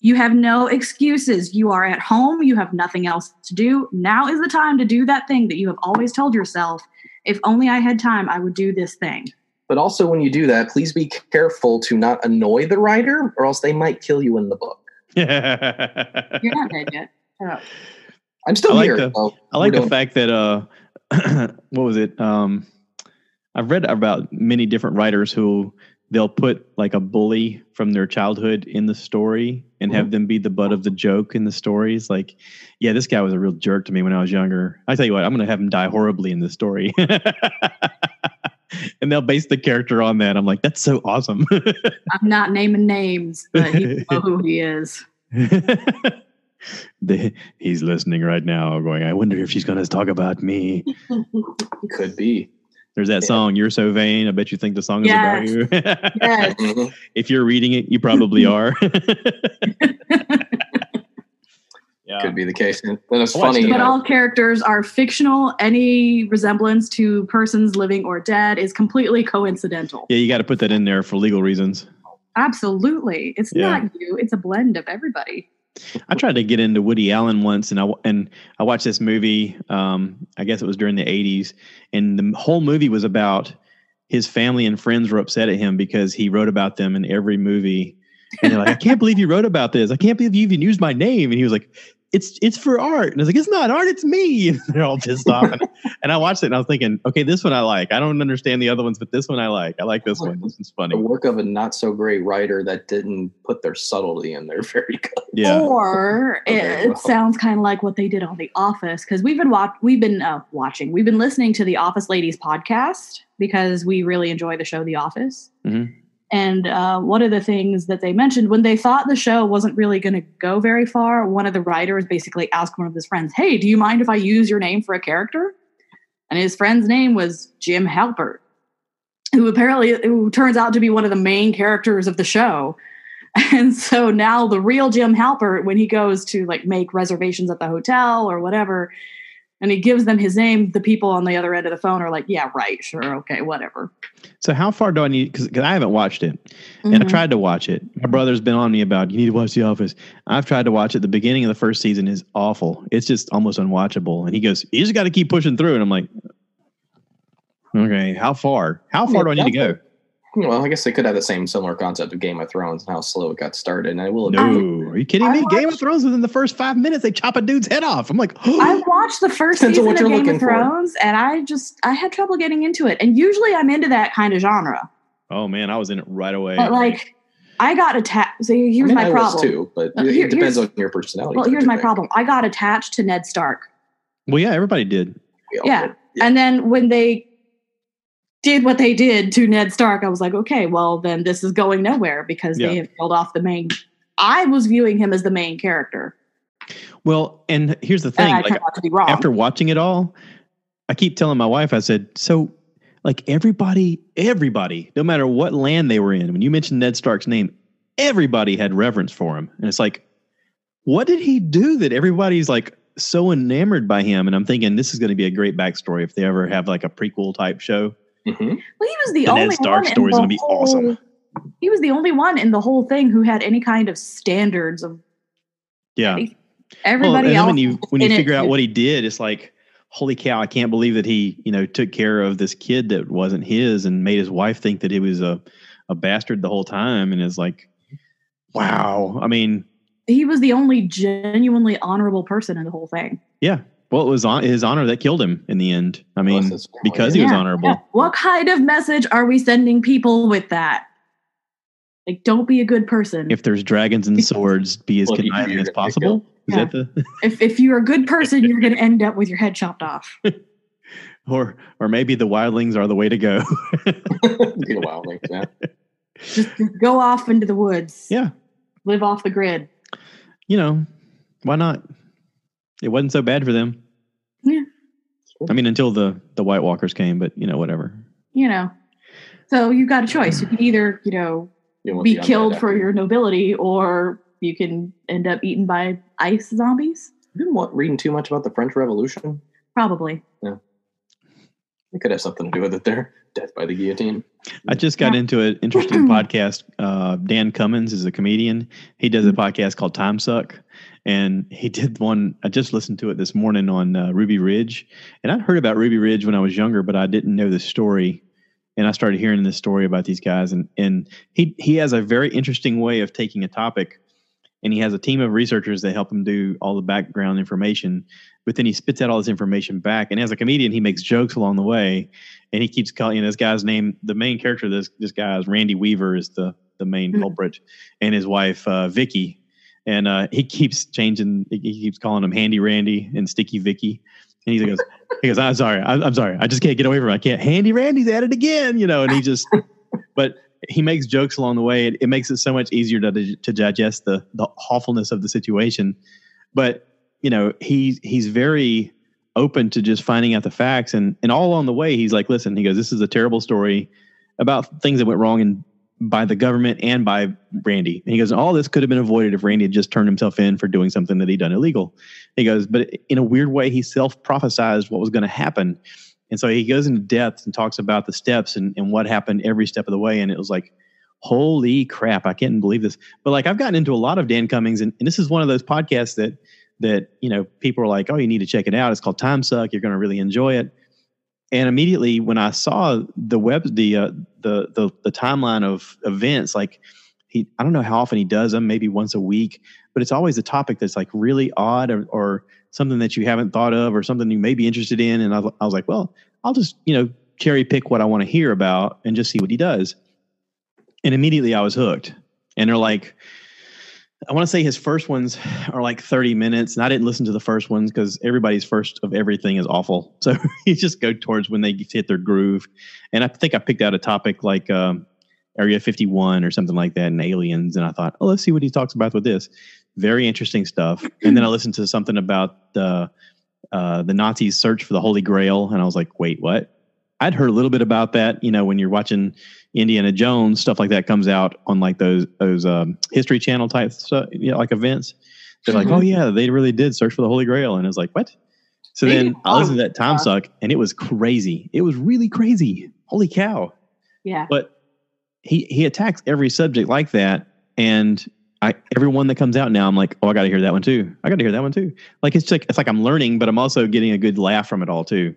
You have no excuses. You are at home. You have nothing else to do. Now is the time to do that thing that you have always told yourself if only i had time i would do this thing but also, when you do that, please be careful to not annoy the writer, or else they might kill you in the book. <laughs> You're not dead yet. Oh. I'm still I like here. The, so I like the fact that uh, <clears throat> what was it? Um, I've read about many different writers who they'll put like a bully from their childhood in the story and mm-hmm. have them be the butt of the joke in the stories. Like, yeah, this guy was a real jerk to me when I was younger. I tell you what, I'm going to have him die horribly in the story. <laughs> <laughs> and they'll base the character on that. I'm like, that's so awesome. <laughs> I'm not naming names, but he <laughs> know who he is. the, he's listening right now, going, I wonder if she's going to talk about me. Could be. There's that yeah. song, You're So Vain. I bet you think the song is yes. about you. yes. Mm-hmm. If you're reading it, you probably are. Yeah. Could be the case. And it's funny. But all characters are fictional. Any resemblance to persons living or dead is completely coincidental. Yeah, you got to put that in there for legal reasons. Absolutely. It's yeah. not you, it's a blend of everybody. I tried to get into Woody Allen once, and I and I watched this movie. Um, I guess it was during the '80s, and the whole movie was about his family and friends were upset at him because he wrote about them in every movie. And they're like, "I can't believe you wrote about this. I can't believe you even used my name." And he was like, it's it's for art. And I was like, it's not art, it's me. <laughs> And they're all pissed off. And, <laughs> and, I watched it and I was thinking, okay, this one I like. I don't understand the other ones, but this one I like. I like this one. This one's funny. The work of a not so great writer that didn't put their subtlety in there <laughs> very good. Yeah. Or okay, it, sounds kind of like what they did on The Office because we've been watch we've been uh, watching we've been listening to the Office Ladies podcast because we really enjoy the show The Office. Mm-hmm. And uh, one of the things that they mentioned when they thought the show wasn't really going to go very far, one of the writers basically asked one of his friends, Hey, do you mind if I use your name for a character? And his friend's name was Jim Halpert, who apparently who turns out to be one of the main characters of the show. <laughs> And so now the real Jim Halpert, when he goes to like make reservations at the hotel or whatever, and he gives them his name, the people on the other end of the phone are like, yeah, right, sure, okay, whatever. So how far do I need? Because I haven't watched it, mm-hmm. and I tried to watch it. My brother's been on me about you need to watch The Office. I've tried to watch it. The beginning of the first season is awful. It's just almost unwatchable. And he goes, you just got to keep pushing through. And I'm like, okay, how far? How far yeah, do I need to go? Well, I guess they could have the same similar concept of Game of Thrones and how slow it got started. And I will. No, are you kidding I me? Watched, Game of Thrones within the first five minutes they chop a dude's head off. I'm like, oh. <gasps> I watched the first season of Game of Thrones, for. and I just I had trouble getting into it. And usually I'm into that kind of genre. Oh man, I was in it right away. But like, I got attached. So here's I mean, my I problem too. But uh, here, it depends on your personality. Well, here's my problem. I got attached to Ned Stark. Well, yeah, everybody did. Yeah. yeah. and then when they did what they did to Ned Stark, I was like, okay, well then this is going nowhere because yeah. they have killed off the main. I was viewing him as the main character. Well, and here's the thing: like, after watching it all, I keep telling my wife, I said, so like everybody, everybody, no matter what land they were in, when you mentioned Ned Stark's name, everybody had reverence for him, and it's like, what did he do that everybody's like so enamored by him? And I'm thinking this is going to be a great backstory if they ever have like a prequel type show Mm-hmm. Well, he was the, only Ned Stark story is going to be whole, awesome. He was the only one in the whole thing who had any kind of standards of. Yeah. Everybody well, else. when you when you figure out what he did, it's like, holy cow! I can't believe that he you know took care of this kid that wasn't his and made his wife think that he was a a bastard the whole time, and is like, wow. I mean, he was the only genuinely honorable person in the whole thing. Yeah, well, it was on his honor that killed him in the end. I mean, because he was honorable. Yeah. What kind of message are we sending people with that? Like, don't be a good person. If there's dragons and swords, be as well, conniving as possible. Is yeah. that the? <laughs> if if you're a good person, you're going to end up with your head chopped off. <laughs> or or maybe the wildlings are the way to go. <laughs> the wildlings, yeah. Just, just go off into the woods. Yeah. Live off the grid. You know, why not? It wasn't so bad for them. Yeah. I mean, until the the White Walkers came, but you know, whatever. You know, so you've got a choice. You can either, you know, you be killed for your nobility, or you can end up eaten by ice zombies. You didn't want reading too much about the French Revolution. Probably. Yeah. It could have something to do with it there. Death by the guillotine. I just got yeah. into an interesting <clears throat> podcast. Uh, Dan Cummins is a comedian. He does a mm-hmm. podcast called Time Suck, and he did one. I just listened to it this morning on uh, Ruby Ridge, and I'd heard about Ruby Ridge when I was younger, but I didn't know the story. And I started hearing this story about these guys, and and he he has a very interesting way of taking a topic, and he has a team of researchers that help him do all the background information. But then he spits out all this information back, and as a comedian, he makes jokes along the way, and he keeps calling you know, this guy's name. The main character of this this guy is Randy Weaver, is the the main mm-hmm. culprit, and his wife uh, Vicky and uh, he keeps changing. He keeps calling him Handy Randy and Sticky Vicky. And he goes, <laughs> he goes, I'm sorry, I'm, I'm, sorry, I just can't get away from it. I can't. Handy Randy's at it again, you know. And he just, but he makes jokes along the way. It, it makes it so much easier to to digest the the awfulness of the situation. But you know, he's he's very open to just finding out the facts, and and all along the way, he's like, listen, he goes, this is a terrible story about things that went wrong in by the government and by Randy. And he goes, all this could have been avoided if Randy had just turned himself in for doing something that he'd done illegal. He goes, but in a weird way, he self prophesized what was going to happen. And so he goes into depth and talks about the steps and, and what happened every step of the way. And it was like, holy crap, I can't believe this. But like I've gotten into a lot of Dan Cummins, and, and this is one of those podcasts that that, you know, people are like, oh, you need to check it out. It's called Time Suck. You're going to really enjoy it and immediately when I saw the web the uh, the the the timeline of events, like he I don't know how often he does them, maybe once a week, but it's always a topic that's like really odd or, or something that you haven't thought of or something you may be interested in. And I, I was like, well, I'll just, you know, cherry pick what I want to hear about and just see what he does. And immediately I was hooked. And they're like, I want to say his first ones are like 30 minutes, and I didn't listen to the first ones because everybody's first of everything is awful. <laughs> So you just go towards when they hit their groove. And I think I picked out a topic like um, Area 51 or something like that, and aliens. And I thought, oh, let's see what he talks about with this. Very interesting stuff. And then I <laughs> listened to something about the uh, the Nazis' search for the Holy Grail, and I was like, wait, what? I'd heard a little bit about that. You know, when you're watching Indiana Jones, stuff like that comes out on like those those um, History Channel type stuff, you know, like events. They're mm-hmm. like, oh yeah, they really did search for the Holy Grail, and it's like, what? So they then I listened to that time suck, and it was crazy. It was really crazy. Holy cow! Yeah. But he he attacks every subject like that, and I everyone that comes out now, I'm like, oh, I got to hear that one too. I got to hear that one too. Like it's like it's like I'm learning, but I'm also getting a good laugh from it all too.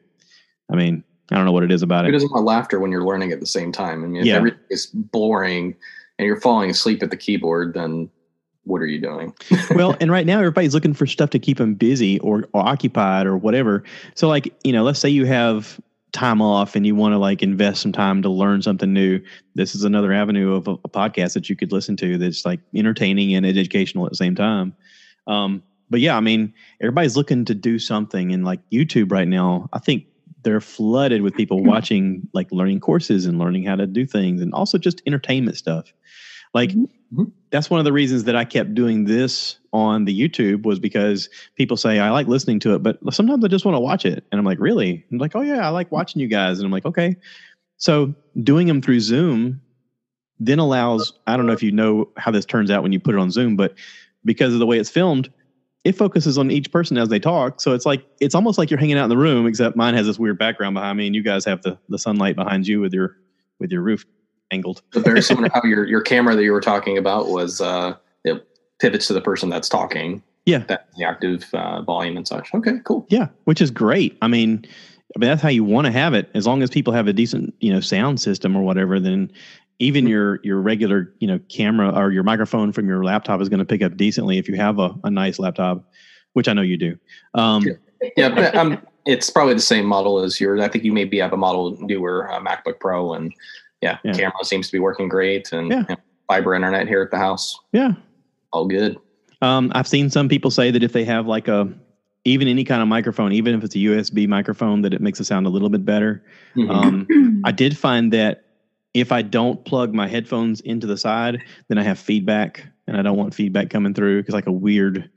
I mean, I don't know what it is about it. It doesn't want laughter when you're learning at the same time. I mean, if yeah. everything is boring and you're falling asleep at the keyboard, then what are you doing? <laughs> well, and right now everybody's looking for stuff to keep them busy or, or occupied or whatever. So, like, you know, let's say you have time off and you want to like invest some time to learn something new. This is another avenue of a, a podcast that you could listen to that's like entertaining and educational at the same time. Um, but yeah, I mean, everybody's looking to do something, and like YouTube right now, I think they're flooded with people mm-hmm. watching like learning courses and learning how to do things and also just entertainment stuff like mm-hmm. Mm-hmm. that's one of the reasons that i kept doing this on the youtube was because people say i like listening to it but sometimes i just want to watch it. And i'm like really? I'm like oh yeah i like watching you guys. And i'm like okay. So doing them through zoom then allows i don't know if you know how this turns out when you put it on zoom but because of the way it's filmed it focuses on each person as they talk. So it's like it's almost like you're hanging out in the room, except mine has this weird background behind me, and you guys have the the sunlight behind you with your with your roof angled. But very <laughs> similar how your your camera that you were talking about was uh, it pivots to the person that's talking. Yeah, that the active uh, volume and such. Okay, cool. Yeah, which is great. I mean, I mean that's how you want to have it. As long as people have a decent you know sound system or whatever, then even mm-hmm. your your regular you know camera or your microphone from your laptop is going to pick up decently if you have a, a nice laptop which i know you do um, yeah, yeah but, um, it's probably the same model as yours i think you maybe have a model newer uh, macbook pro and yeah, yeah, camera seems to be working great and yeah. you know, fiber internet here at the house yeah all good um, i've seen some people say that if they have like a even any kind of microphone even if it's a usb microphone that it makes it sound a little bit better mm-hmm. um, <clears throat> i did find that if I don't plug my headphones into the side, then I have feedback, and I don't want feedback coming through because like a weird,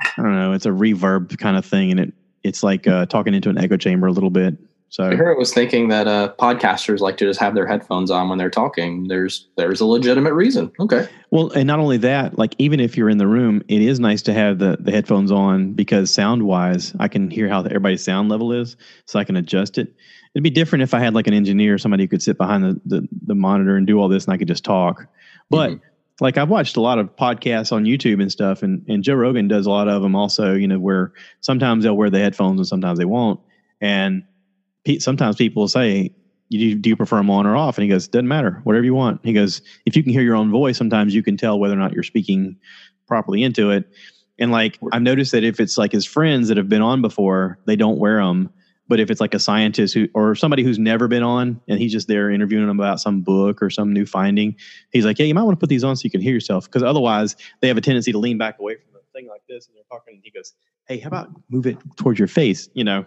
I don't know, it's a reverb kind of thing, and it it's like uh, talking into an echo chamber a little bit. So I heard it was thinking that uh, podcasters like to just have their headphones on when they're talking. There's there's a legitimate reason. Okay. Well, and not only that, like even if you're in the room, it is nice to have the the headphones on because sound wise, I can hear how everybody's sound level is, so I can adjust it. It'd be different if I had like an engineer, somebody who could sit behind the, the, the monitor and do all this and I could just talk. But mm-hmm. like I've watched a lot of podcasts on YouTube and stuff, and, and Joe Rogan does a lot of them also, you know, where sometimes they'll wear the headphones and sometimes they won't. And sometimes people say, you, do you prefer them on or off? And he goes, doesn't matter, whatever you want. He goes, if you can hear your own voice, sometimes you can tell whether or not you're speaking properly into it. And like I've noticed that if it's like his friends that have been on before, they don't wear them but if it's like a scientist who or somebody who's never been on and he's just there interviewing them about some book or some new finding, he's like, "Yeah, you might want to put these on so you can hear yourself." Because otherwise, they have a tendency to lean back away from the thing like this, and they're talking. And he goes, "Hey, how about move it towards your face?" You know,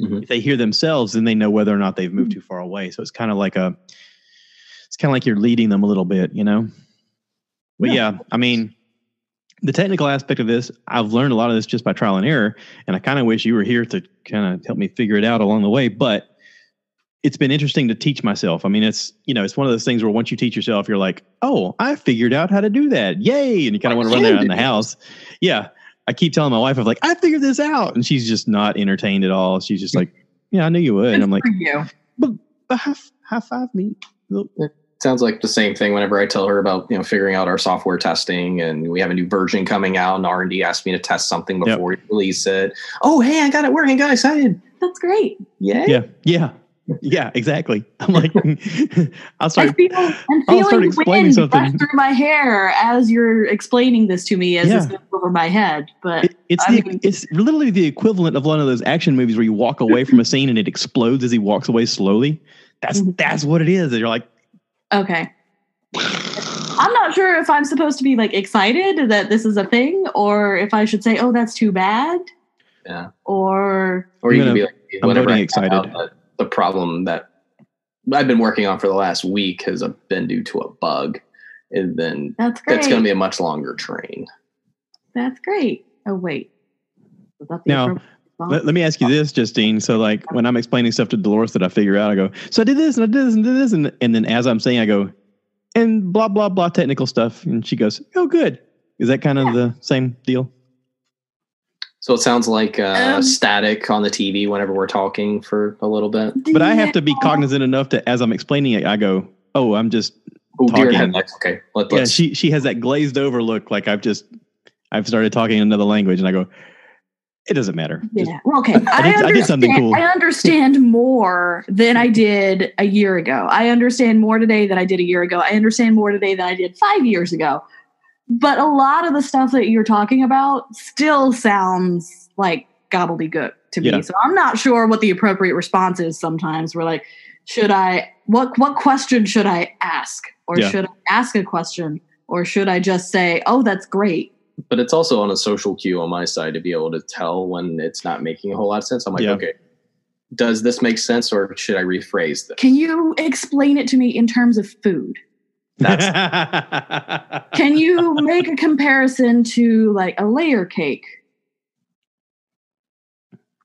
mm-hmm. if they hear themselves, then they know whether or not they've moved too far away. So it's kind of like a, it's kind of like you're leading them a little bit, you know. But yeah, yeah I mean the technical aspect of this, I've learned a lot of this just by trial and error, and I kind of wish you were here to kind of help me figure it out along the way. But it's been interesting to teach myself. I mean, it's you know, it's one of those things where once you teach yourself, you're like, oh, I figured out how to do that, yay! And you kind of want to run around the house. Yeah, I keep telling my wife, I'm like, I figured this out, and she's just not entertained at all. She's just like, yeah, I knew you would. And I'm like, but, but high, high five me sounds like the same thing whenever I tell her about you know figuring out our software testing and we have a new version coming out and R and D asked me to test something before yep. we release it. Oh hey, I got it working, got excited. That's great. Yeah. Yeah. Yeah. Yeah, exactly. I'm like, <laughs> <laughs> I'll start. I feel, I'm I'll start feeling explaining wind something. through my hair as you're explaining this to me as Yeah. this goes over my head. But It, it's I the mean- it's literally the equivalent of one of those action movies where you walk <laughs> away from a scene and it explodes as he walks away slowly. That's Mhm. that's what it is. And you're like, okay. I'm not sure if I'm supposed to be like excited that this is a thing or if I should say, oh, that's too bad. Yeah. Or Or you I'm can be gonna- like, I'm whenever excited. excited. Out, the, the problem that I've been working on for the last week has been due to a bug, and then that's great. that's going to be a much longer train. that's great. Oh, wait. Was that the Now, let, let me ask you this, Justine. So like when I'm explaining stuff to Dolores that I figure out, I go, so I did this and I did this and did this and and then as I'm saying, I go, and blah blah blah technical stuff, and she goes, oh good. Is that kind of the same deal? So it sounds like uh, Um, static on the TV whenever we're talking for a little bit. But I have to be cognizant enough to, as I'm explaining it, I go, oh, I'm just Oh, deer Talking. headlights. Okay, let, yeah. let's. She she has that glazed over look, like I've just I've started talking another language, and I go, it doesn't matter. Just- Yeah. Well, okay. I, <laughs> I did- I did something cool. I understand more than I did a year ago. I understand more today than I did a year ago. I understand more today than I did five years ago. But a lot of the stuff that you're talking about still sounds like gobbledygook to me. Yeah. So I'm not sure what the appropriate response is sometimes. We're like, should I what what question should I ask? Or Yeah. should I ask a question? Or should I just say, Oh, that's great? but it's also on a social cue on my side to be able to tell when it's not making a whole lot of sense. I'm like, Yeah. okay, does this make sense, or should I rephrase this? Can you explain it to me in terms of food? <laughs> Can you make a comparison to like a layer cake?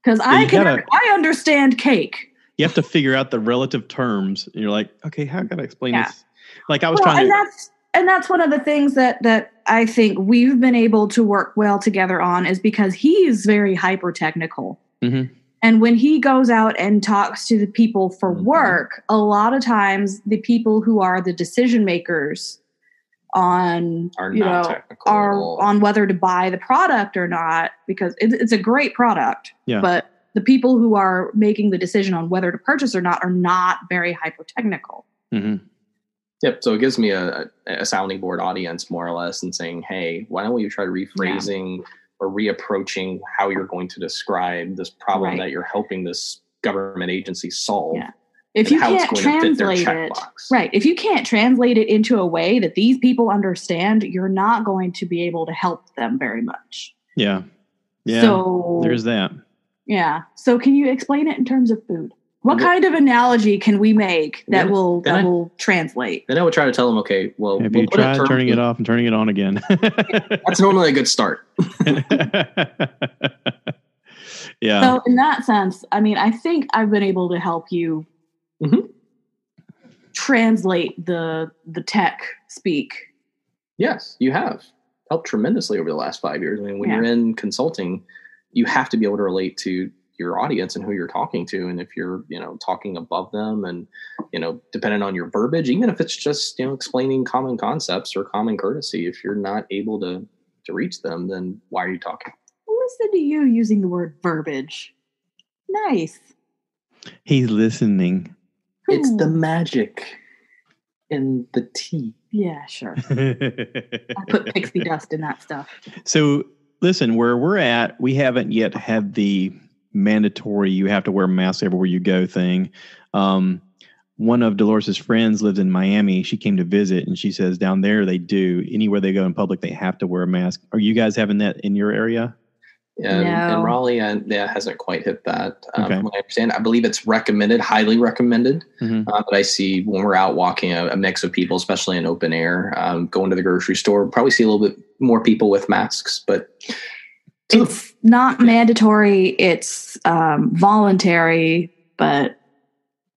Because I can gotta- I understand cake. you have to figure out the relative terms. And you're like, okay, how can I explain Yeah. this? Like I was Well, trying and to. that's and that's one of the things that that I think we've been able to work well together on is because he's very hyper technical. Mhm. And when he goes out and talks to the people for Mhm. work, a lot of times the people who are the decision makers on Are you not know technical. are on whether to buy the product or not because it, it's a great product Yeah. but the people who are making the decision on whether to purchase or not are not very hyper technical Mhm. Yep. So it gives me a, a sounding board audience more or less and saying, hey, why don't you try rephrasing or reapproaching how you're going to describe this problem Right. that you're helping this government agency solve? Yeah. if you can't it's going to fit their translate it right if you can't translate it into a way that these people understand you're not going to be able to help them very much Yeah. Yeah. so there's that. yeah so can you explain it in terms of food what Well, kind of analogy can we make that Then- will then that I- will translate Then I would try to tell them, okay, well, Have we'll you put it tried turning it off and turning it on again? <laughs> <laughs> That's normally a good start. <laughs> yeah. So in that sense, I mean, I think I've been able to help you Mhm. translate the the tech speak. Yes, you have helped tremendously over the last five years. I mean, when Yeah. you're in consulting, you have to be able to relate to your audience and who you're talking to. And if you're, you know, talking above them and, you know, depending on your verbiage, even if it's just, you know, explaining common concepts or common courtesy, if you're not able to to reach them, then why are you talking? Listen to you using the word verbiage. Nice. He's listening. It's the magic in the tea. yeah, sure. <laughs> I put pixie dust in that stuff. so listen, where we're at, we haven't yet had the mandatory you have to wear masks everywhere you go thing. Um, one of Dolores's friends lives in Miami. She came to visit and she says down there they do. Anywhere they go in public, they have to wear a mask. Are you guys having that in your area? Yeah, and- and Raleigh, uh, yeah, hasn't quite hit that. Um, Okay. From what I understand, I believe it's recommended, highly recommended. Mhm. Uh, but I see when we're out walking a, a mix of people, especially in open air, um, going to the grocery store, probably see a little bit more people with masks. But to the- It's not mandatory, it's um, voluntary, but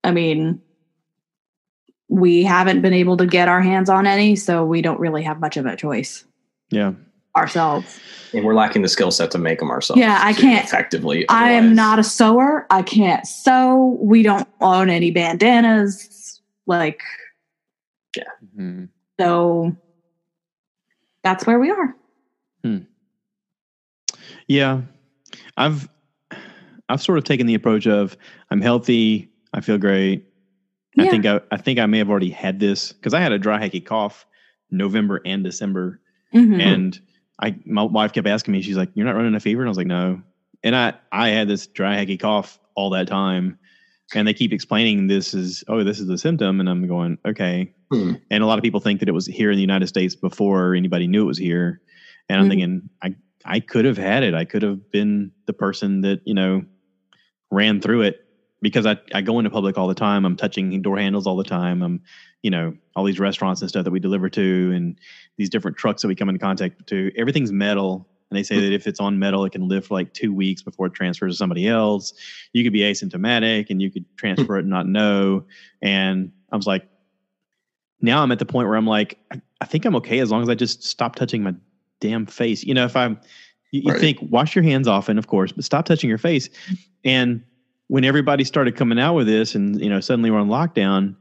I mean, we haven't been able to get our hands on any, so we don't really have much of a choice Yeah. ourselves. and we're lacking the skill set to make them ourselves. Yeah, I can't- effectively. I am not a sewer. I can't sew. We don't own any bandanas. Like, Mhm. so that's where we are. Yeah, I've I've sort of taken the approach of I'm healthy. I feel great. Yeah. I think I, I think I may have already had this because I had a dry hacky cough November and December, Mhm. and I my wife kept asking me, she's like, "You're not running a fever?" And I was like, "No." And I I had this dry hacky cough all that time, and they keep explaining this is oh this is the symptom, and I'm going okay. Hmm. And a lot of people think that it was here in the United States before anybody knew it was here, and I'm Mhm. thinking I I could have had it. I could have been the person that you know ran through it because I, I go into public all the time. I'm touching door handles all the time. I'm, you know, all these restaurants and stuff that we deliver to and these different trucks that we come into contact to. Everything's metal. And they say hmm. that if it's on metal, it can live for like two weeks before it transfers to somebody else. You could be asymptomatic and you could transfer it and not know. And I was like, now I'm at the point where I'm like, I, I think I'm okay as long as I just stop touching my damn face. You know, if I'm, you, you Right. think wash your hands often, of course, but stop touching your face. And when everybody started coming out with this and you know suddenly we're on lockdown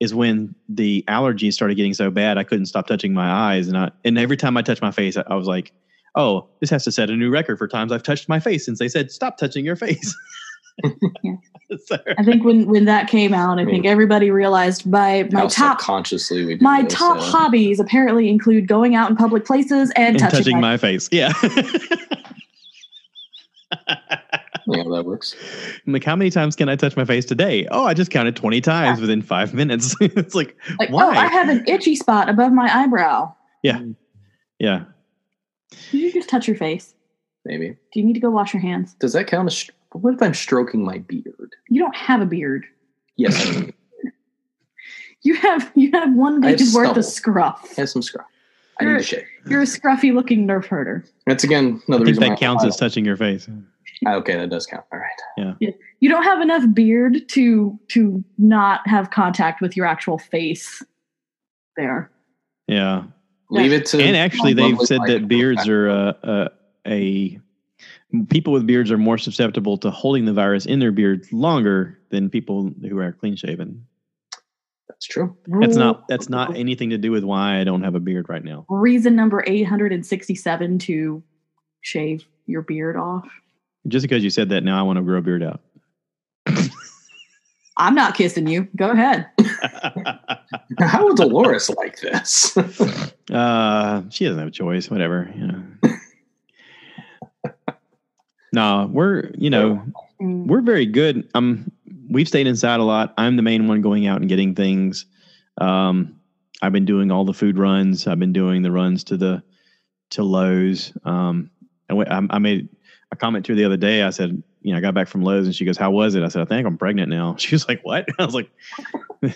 is when the allergies started getting so bad I couldn't stop touching my eyes and I and every time I touched my face I, I was like oh this has to set a new record for times I've touched my face since they said stop touching your face <laughs> <laughs> I think when when that came out, I think everybody realized my my top subconsciously we my this, top yeah. hobbies apparently include going out in public places and, and touching, touching my, my face yeah <laughs> Yeah, that works. I'm like how many times can I touch my face today oh I just counted 20 times within five minutes <laughs> it's like like oh, why oh I have an itchy spot above my eyebrow. Yeah. Yeah Did you just touch your face? Maybe. Do you need to go wash your hands? Does that count as? Str- What if I'm stroking my beard? You don't have a beard. Yes, <laughs> You have you have one I have day's worth stubble. of scruff. I have some scruff. I You're- to shave. You're a scruffy looking nerf herder. That's again I another think reason. that counts as touching your face Ah, okay, that does count. All right. Yeah. You don't have enough beard to to not have contact with your actual face. There. yeah Leave it to. and actually they've said that beards are uh, uh, a people with beards are more susceptible to holding the virus in their beard longer than people who are clean shaven. That's true. that's not that's not anything to do with why i don't have a beard right now reason number 867 to shave your beard off. just because you said that now i want to grow a beard out <laughs> I'm not kissing you. Go ahead. How would Dolores like this? <laughs> uh she doesn't have a choice whatever you know <laughs> no we're you know Mm. we're very good. Um, we've stayed inside a lot. I'm the main one going out and getting things. Um, I've been doing all the food runs. I've been doing the runs to the to Lowe's. Um, and I, I made a comment to her the other day. I said, you know, I got back from Lowe's, and she goes, "How was it?" I said, "I think I'm pregnant now." <laughs> She was like, "What?" <laughs> I was like, <laughs>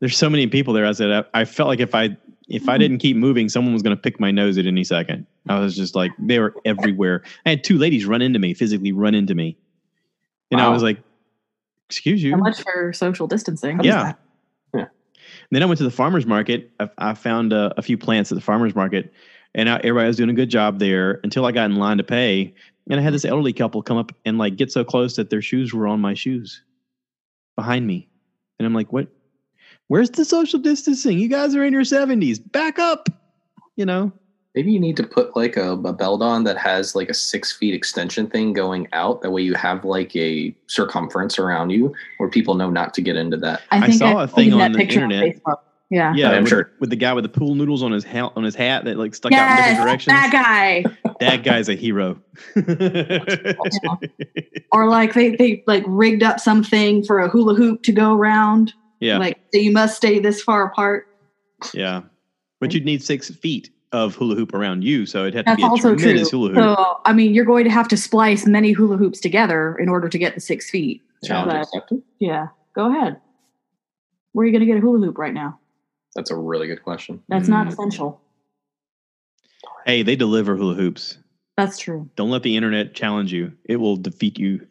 "There's so many people there." I said, "I, I felt like if I if I didn't keep moving, someone was going to pick my nose at any second. I was just like, they were everywhere. I had two ladies run into me, physically run into me. And I was like, excuse you. So much for social distancing. How Yeah. Yeah. Then I went to the farmer's market. I, I found uh, a few plants at the farmer's market, and I, everybody was doing a good job there until I got in line to pay. And I had this elderly couple come up and like get so close that their shoes were on my shoes behind me. And I'm like, what? Where's the social distancing? You guys are in your 70s. Back up. You know? Maybe you need to put like a, a belt on that has like a six feet extension thing going out. That way you have like a circumference around you where people know not to get into that. I think saw a I've thing on the internet. Facebook. Yeah. Yeah, I'm with, sure. with the guy with the pool noodles on his hat on his hat that like stuck out in different directions. that guy. That guy's a hero. <laughs> Or like they, they like rigged up something for a hula hoop to go around. Yeah, Like so you must stay this far apart. yeah. But you'd need six feet of hula hoop around you, so it'd have to be a also true. tremendous hula hoop. So I mean you're going to have to splice many hula hoops together in order to get the six feet. Challenge But- accepted. Yeah. Go ahead. Where are you gonna get a hula hoop right now? That's a really good question. That's not Mm. essential. hey, they deliver hula hoops. That's true. Don't let the internet challenge you; it will defeat you. <laughs>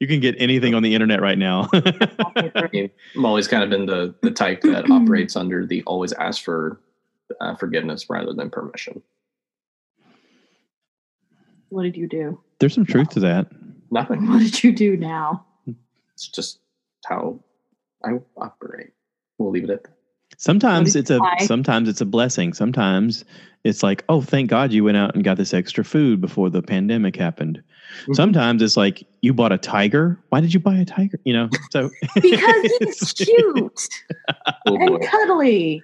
you can get anything on the internet right now. <laughs> I've always kind of been the the type that <clears throat> operates under the always ask for uh, forgiveness rather than permission. What did you do? There's some truth to that. Nothing. What did you do now? It's just how I operate. We'll leave it at that. Sometimes it's a sometimes it's a blessing. Sometimes it's like, oh, thank God you went out and got this extra food before the pandemic happened. Mm-hmm. Sometimes it's like you bought a tiger. Why did you buy a tiger? You know, so because he's <laughs> cute oh, and cuddly.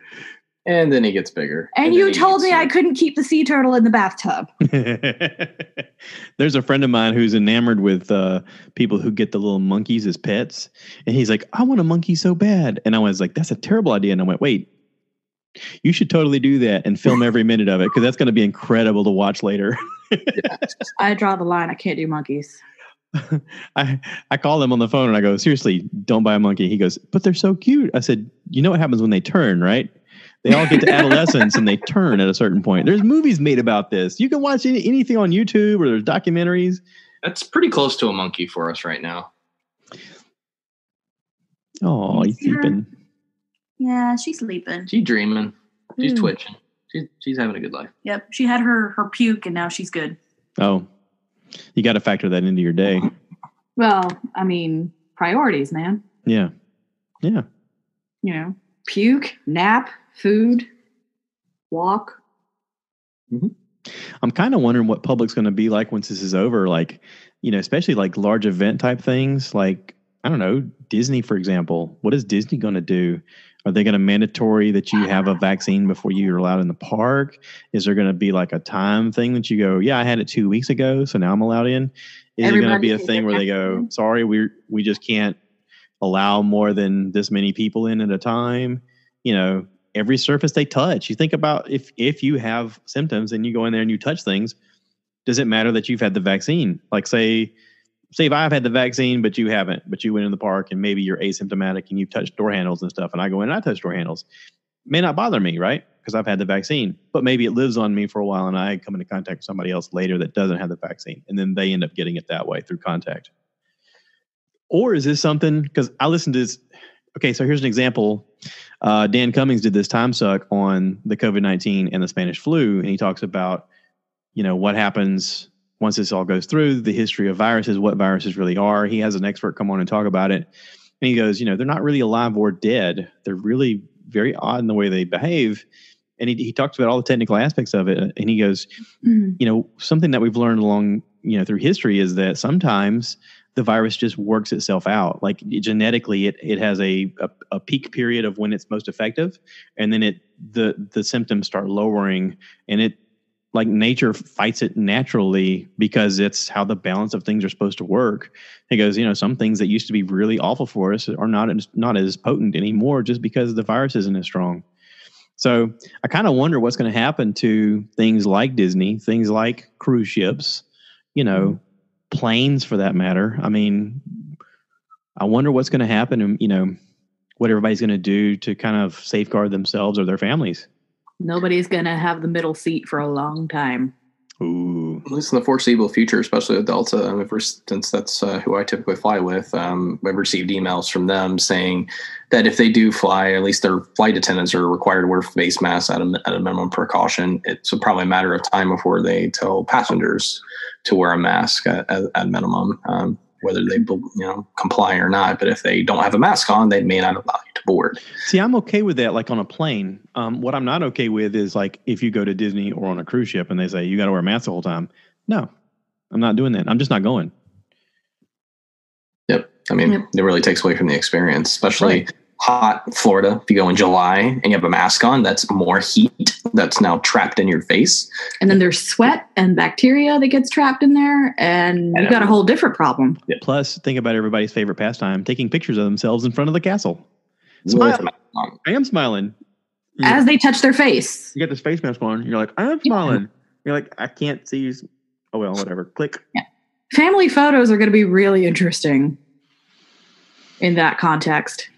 And then he gets bigger. And, and you told me I couldn't keep the sea turtle in the bathtub. <laughs> There's a friend of mine who's enamored with uh, people who get the little monkeys as pets. And he's like, I want a monkey so bad. And I was like, that's a terrible idea. And I went, wait, you should totally do that and film every <laughs> minute of it because that's going to be incredible to watch later. <laughs> I draw the line. I can't do monkeys. I I call him on the phone and I go, seriously, don't buy a monkey. He goes, but they're so cute. I said, you know what happens when they turn, right? They all get to adolescence and they turn at a certain point. There's movies made about this. You can watch any, anything on YouTube or there's documentaries. That's pretty close to a monkey for us right now. Oh, he's sleeping. Yeah, she's sleeping. She's dreaming. She's mm. twitching. She's she's having a good life. Yep. She had her her puke and now she's good. Oh. You got to factor that into your day. Well, I mean, priorities, man. Yeah. Yeah. You know, puke, nap, food, walk. Mm-hmm. I'm kind of wondering what public's going to be like once this is over. Like, you know, especially like large event type things. Like, I don't know, Disney, for example. What is Disney going to do? Are they going to mandatory that you have a vaccine before you're allowed in the park? Is there going to be like a time thing that you go, yeah, I had it two weeks ago, so now I'm allowed in? Is Everybody it going to be a thing where they go, sorry, we we just can't allow more than this many people in at a time? You know, every surface they touch. You think about if if you have symptoms and you go in there and you touch things, does it matter that you've had the vaccine? Like say say if I've had the vaccine, but you haven't, but you went in the park and maybe you're asymptomatic and you've touched door handles and stuff, and I go in and I touch door handles, may not bother me, right? Because I've had the vaccine, but maybe it lives on me for a while and I come into contact with somebody else later that doesn't have the vaccine, and then they end up getting it that way through contact. Or is this something? Because I listened to this. Okay, so here's an example. Uh, Dan Cummins did this time suck on the COVID 19 and the Spanish flu, and he talks about, you know, what happens once this all goes through, the history of viruses, what viruses really are. He has an expert come on and talk about it. And he goes, you know, they're not really alive or dead. They're really very odd in the way they behave. And he, he talks about all the technical aspects of it. And he goes, mm-hmm. you know, something that we've learned along, you know, through history is that sometimes the virus just works itself out. Like genetically, it, it has a, a, a peak period of when it's most effective, and then it the the symptoms start lowering, and it like nature fights it naturally because it's how the balance of things are supposed to work. He goes, you know, some things that used to be really awful for us are not not as potent anymore just because the virus isn't as strong. So I kind of wonder what's going to happen to things like Disney, things like cruise ships, you know. Planes for that matter. I mean, I wonder what's going to happen and you know what everybody's going to do to kind of safeguard themselves or their families. Nobody's going to have the middle seat for a long time. Ooh. At least in the foreseeable future, especially with Delta, since that's uh, who I typically fly with, um, I've received emails from them saying that if they do fly, at least their flight attendants are required to wear face masks at a, at a minimum precaution. It's probably a matter of time before they tell passengers to wear a mask at, at, at minimum. Um, whether they you know comply or not. But if they don't have a mask on, they may not allow you to board. See, I'm okay with that. Like on a plane, um, what I'm not okay with is like if you go to Disney or on a cruise ship and they say you got to wear a mask the whole time. No, I'm not doing that. I'm just not going. Yep. I mean, yep. it really takes away from the experience, especially. Right hot Florida, if you go in July and you have a mask on, that's more heat that's now trapped in your face. And then there's sweat and bacteria that gets trapped in there, and you've got a whole different problem. Yeah. Plus, think about everybody's favorite pastime taking pictures of themselves in front of the castle. Smile. I am smiling. You're As they touch their face. You get this face mask on, you're like, I am smiling. Yeah. You're like, I can't see you. Oh, well, whatever. Click. Yeah. Family photos are going to be really interesting in that context.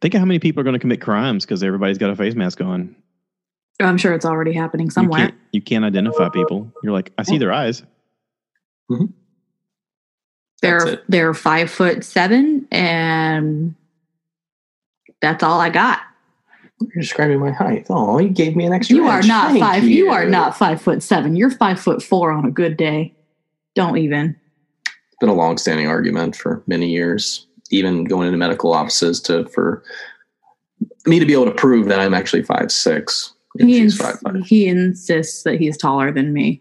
Think of how many people are going to commit crimes because everybody's got a face mask on. I'm sure it's already happening somewhere. You can't, you can't identify people. You're like, I see their eyes. Mm-hmm. They're they're five foot seven, and that's all I got. You're describing my height. Oh, you gave me an extra. You are not Thank five. You. you are not five foot seven. You're five foot four on a good day. Don't even. It's been a long-standing argument for many years even going into medical offices to for me to be able to prove that I'm actually five six. He, ins- he insists that he's taller than me.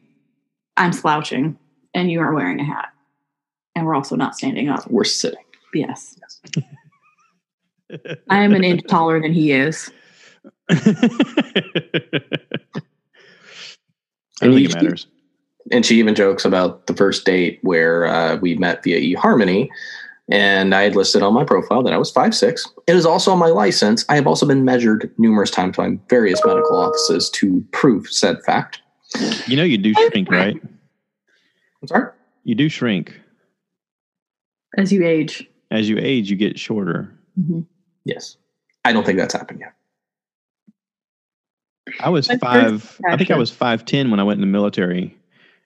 I'm slouching, and you are wearing a hat, and we're also not standing up. We're sitting. Yes. I am an inch <laughs> taller than he is. <laughs> I don't think it matters. And she even jokes about the first date where uh, we met via eHarmony, and I had listed on my profile that I was five six. It is also on my license. I have also been measured numerous times by various medical offices to prove said fact. You know, you do shrink, right? I'm sorry. You do shrink as you age. As you age, you get shorter. Mm-hmm. Yes, I don't think that's happened yet. I was five. I think I was five ten when I went in the military,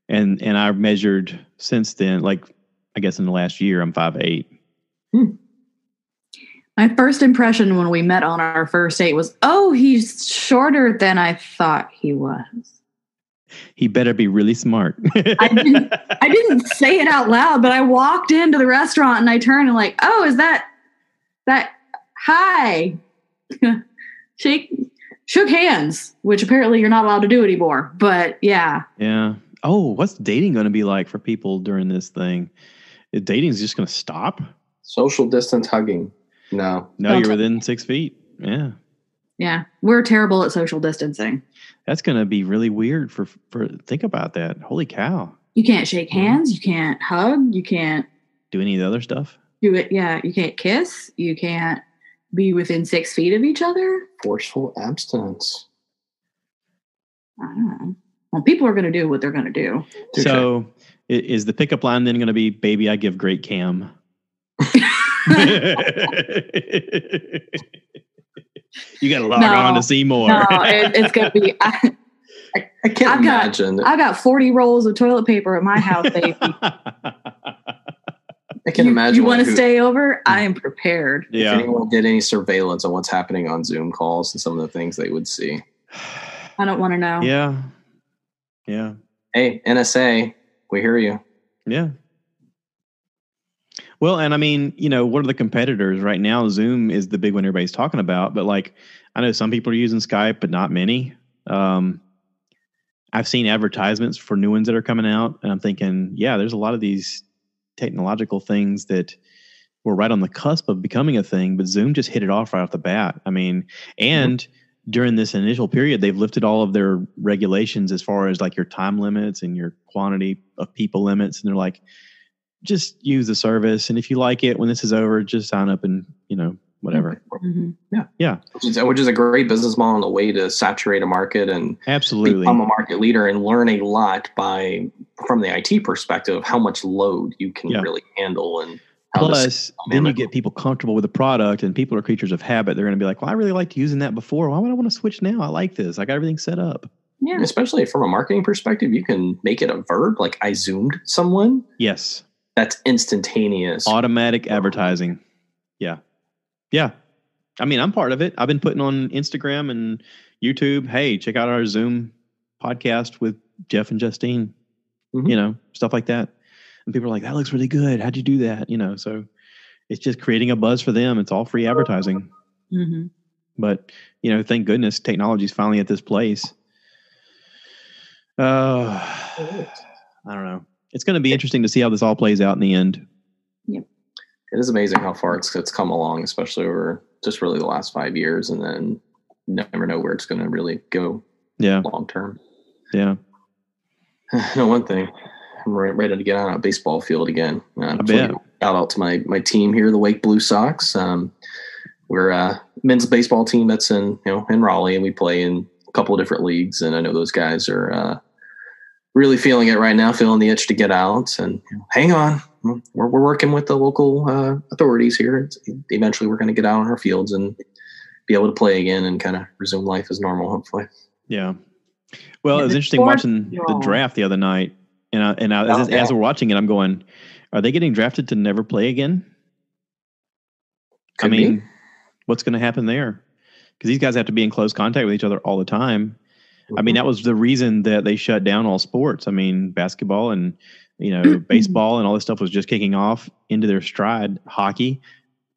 and and I've measured since then. Like I guess in the last year, I'm five eight. Hmm. My first impression when we met on our first date was, "Oh, he's shorter than I thought he was." He better be really smart. <laughs> I, didn't, I didn't say it out loud, but I walked into the restaurant and I turned and like, "Oh, is that that? Hi." <laughs> Shake shook hands, which apparently you're not allowed to do anymore. But yeah. Yeah. Oh, what's dating going to be like for people during this thing? Is dating is just going to stop? Social distance hugging. No. No, you're within six feet. Yeah. Yeah. We're terrible at social distancing. That's going to be really weird for, for, think about that. Holy cow. You can't shake hands. You can't hug. You can't do any of the other stuff. Do it. Yeah. You can't kiss. You can't be within six feet of each other? Forceful abstinence. I don't know. Well, people are going to do what they're going to do. So, is the pickup line then going to be "Baby, I give great cam"? <laughs> you got to log no, on to see more. no, it, it's going to be. I, I, I can't I've imagine. Got, I got forty rolls of toilet paper at my house, baby. <laughs> I can you, imagine. You want to stay over? I am prepared. Yeah. If anyone did any surveillance on what's happening on Zoom calls and some of the things they would see. I don't want to know. Yeah. Yeah. Hey, NSA, we hear you. Yeah. Well, and I mean, you know, what are the competitors right now? Zoom is the big one everybody's talking about, but like, I know some people are using Skype, but not many. Um, I've seen advertisements for new ones that are coming out, and I'm thinking, yeah, there's a lot of these technological things that were right on the cusp of becoming a thing, but Zoom just hit it off right off the bat. I mean, and mm-hmm. During this initial period, they've lifted all of their regulations as far as like your time limits and your quantity of people limits. And they're like, just use the service. And if you like it when this is over, just sign up and, you know, whatever. Mm-hmm. Yeah. Yeah. Which is, which is, a great business model and a way to saturate a market and absolutely become a market leader and learn a lot by, from the IT perspective, how much load you can yeah. really handle. And plus then you get people comfortable with the product and people are creatures of habit. They're going to be like, well, I really liked using that before. Why would I want to switch now? I like this. I got everything set up. Yeah. especially from a marketing perspective, you can make it a verb. Like I zoomed someone. Yes. That's instantaneous. Automatic advertising. Yeah. Yeah. I mean, I'm part of it. I've been putting on Instagram and YouTube, hey, check out our Zoom podcast with Jeff and Justine, mm-hmm. you know, stuff like that. And people are like, that looks really good. How'd you do that? You know, so it's just creating a buzz for them. It's all free advertising. Mm-hmm. But, you know, thank goodness technology's finally at this place. Uh, I don't know. It's going to be interesting to see how this all plays out in the end. Yep it is amazing how far it's it's come along, especially over just really the last five years, and then never know where it's going to really go. Yeah, long term. Yeah. no, <laughs> one thing. I'm ready to get on a baseball field again. Uh, shout out to my my team here, the Wake Blue Sox. Um, we're a men's baseball team that's in you know in Raleigh, and we play in a couple of different leagues. And I know those guys are uh, really feeling it right now, feeling the itch to get out. And you know, hang on, we're, we're working with the local uh, authorities here. It's, eventually, we're going to get out on our fields and be able to play again and kind of resume life as normal. Hopefully. Yeah. Well, it was interesting watching the draft the other night, and I, and I, as, as, we're watching it, I'm going, "Are they getting drafted to never play again?" Could I mean, be. what's going to happen there? Because these guys have to be in close contact with each other all the time. Mm-hmm. I mean, mm-hmm. that was the reason that they shut down all sports. I mean, basketball and you know, <clears throat> baseball and all this stuff was just kicking off into their stride, hockey.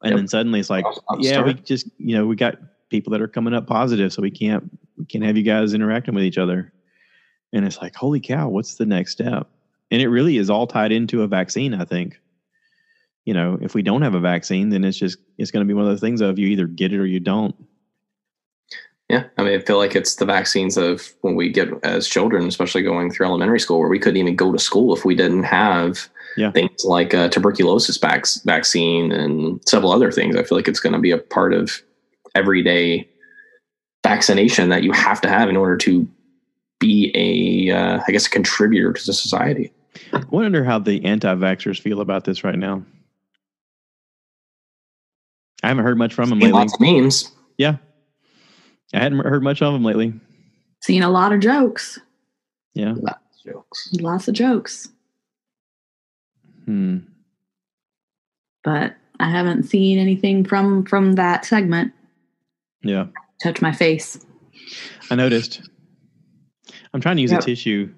And yep. then suddenly it's like, yeah, we just, you know, we got people that are coming up positive, so we can't we can't have you guys interacting with each other. And it's like, holy cow, what's the next step? And it really is all tied into a vaccine, I think. You know, if we don't have a vaccine, then it's just it's going to be one of those things of you either get it or you don't. Yeah, I mean, I feel like it's the vaccines of when we get as children, especially going through elementary school, where we couldn't even go to school if we didn't have yeah. things like a tuberculosis vac- vaccine and several other things. I feel like it's going to be a part of everyday vaccination that you have to have in order to be a, uh, I guess, a contributor to the society. I wonder how the anti-vaxxers feel about this right now. I haven't heard much from them lately. Lots of memes. Yeah, I hadn't heard much of them lately. Seen a lot of jokes. Yeah, lots of jokes. Lots of jokes. Hmm. But I haven't seen anything from from that segment. Yeah. Touch my face. I noticed. I'm trying to use yep. a tissue.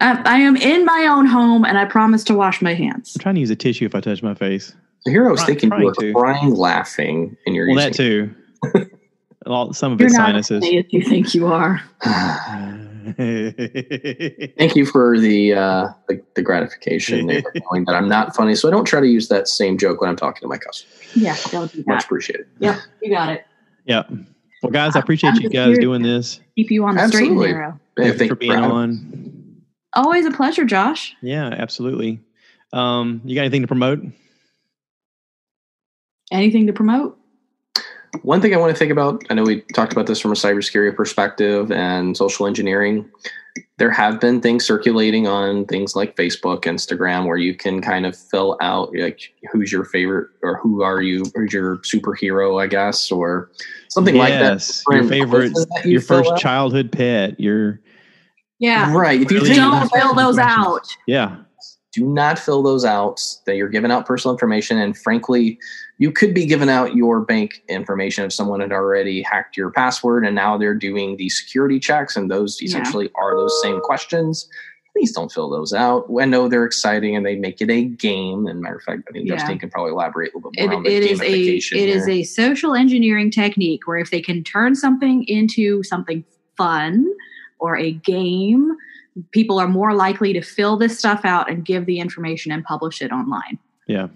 I, I, am in my own home, and I promise to wash my hands. I'm trying to use a tissue if I touch my face. So here I was thinking you were to. crying, laughing, and you're well, using that too. <laughs> All, some of it's sinuses. As you think you are. <sighs> Thank you for the uh, the, the gratification <laughs> knowing that I'm not funny, so I don't try to use that same joke when I'm talking to my customers. Yeah, don't do that. Much appreciated. Yeah, you got it. Yeah. Well, guys, I appreciate I'm you guys doing this. Keep you on the straight and narrow. Thank you for being on. Always a pleasure, Josh. Yeah, absolutely. Um, you got anything to promote? Anything to promote? One thing I want to think about, I know we talked about this from a cybersecurity perspective and social engineering. There have been things circulating on things like Facebook, Instagram, where you can kind of fill out like who's your favorite or who are you, who's your superhero, I guess, or something yes, like that. Your favorite, you your first out. childhood pet, your yeah, right. If you really don't fill those out, yeah, do not fill those out. That you're giving out personal information, and frankly, you could be giving out your bank information if someone had already hacked your password and now they're doing the security checks and those essentially yeah. are those same questions please don't fill those out i know they're exciting and they make it a game and matter of fact i think yeah. justine can probably elaborate a little bit more it, on the gamification. it is a it here. is a social engineering technique where if they can turn something into something fun or a game people are more likely to fill this stuff out and give the information and publish it online yeah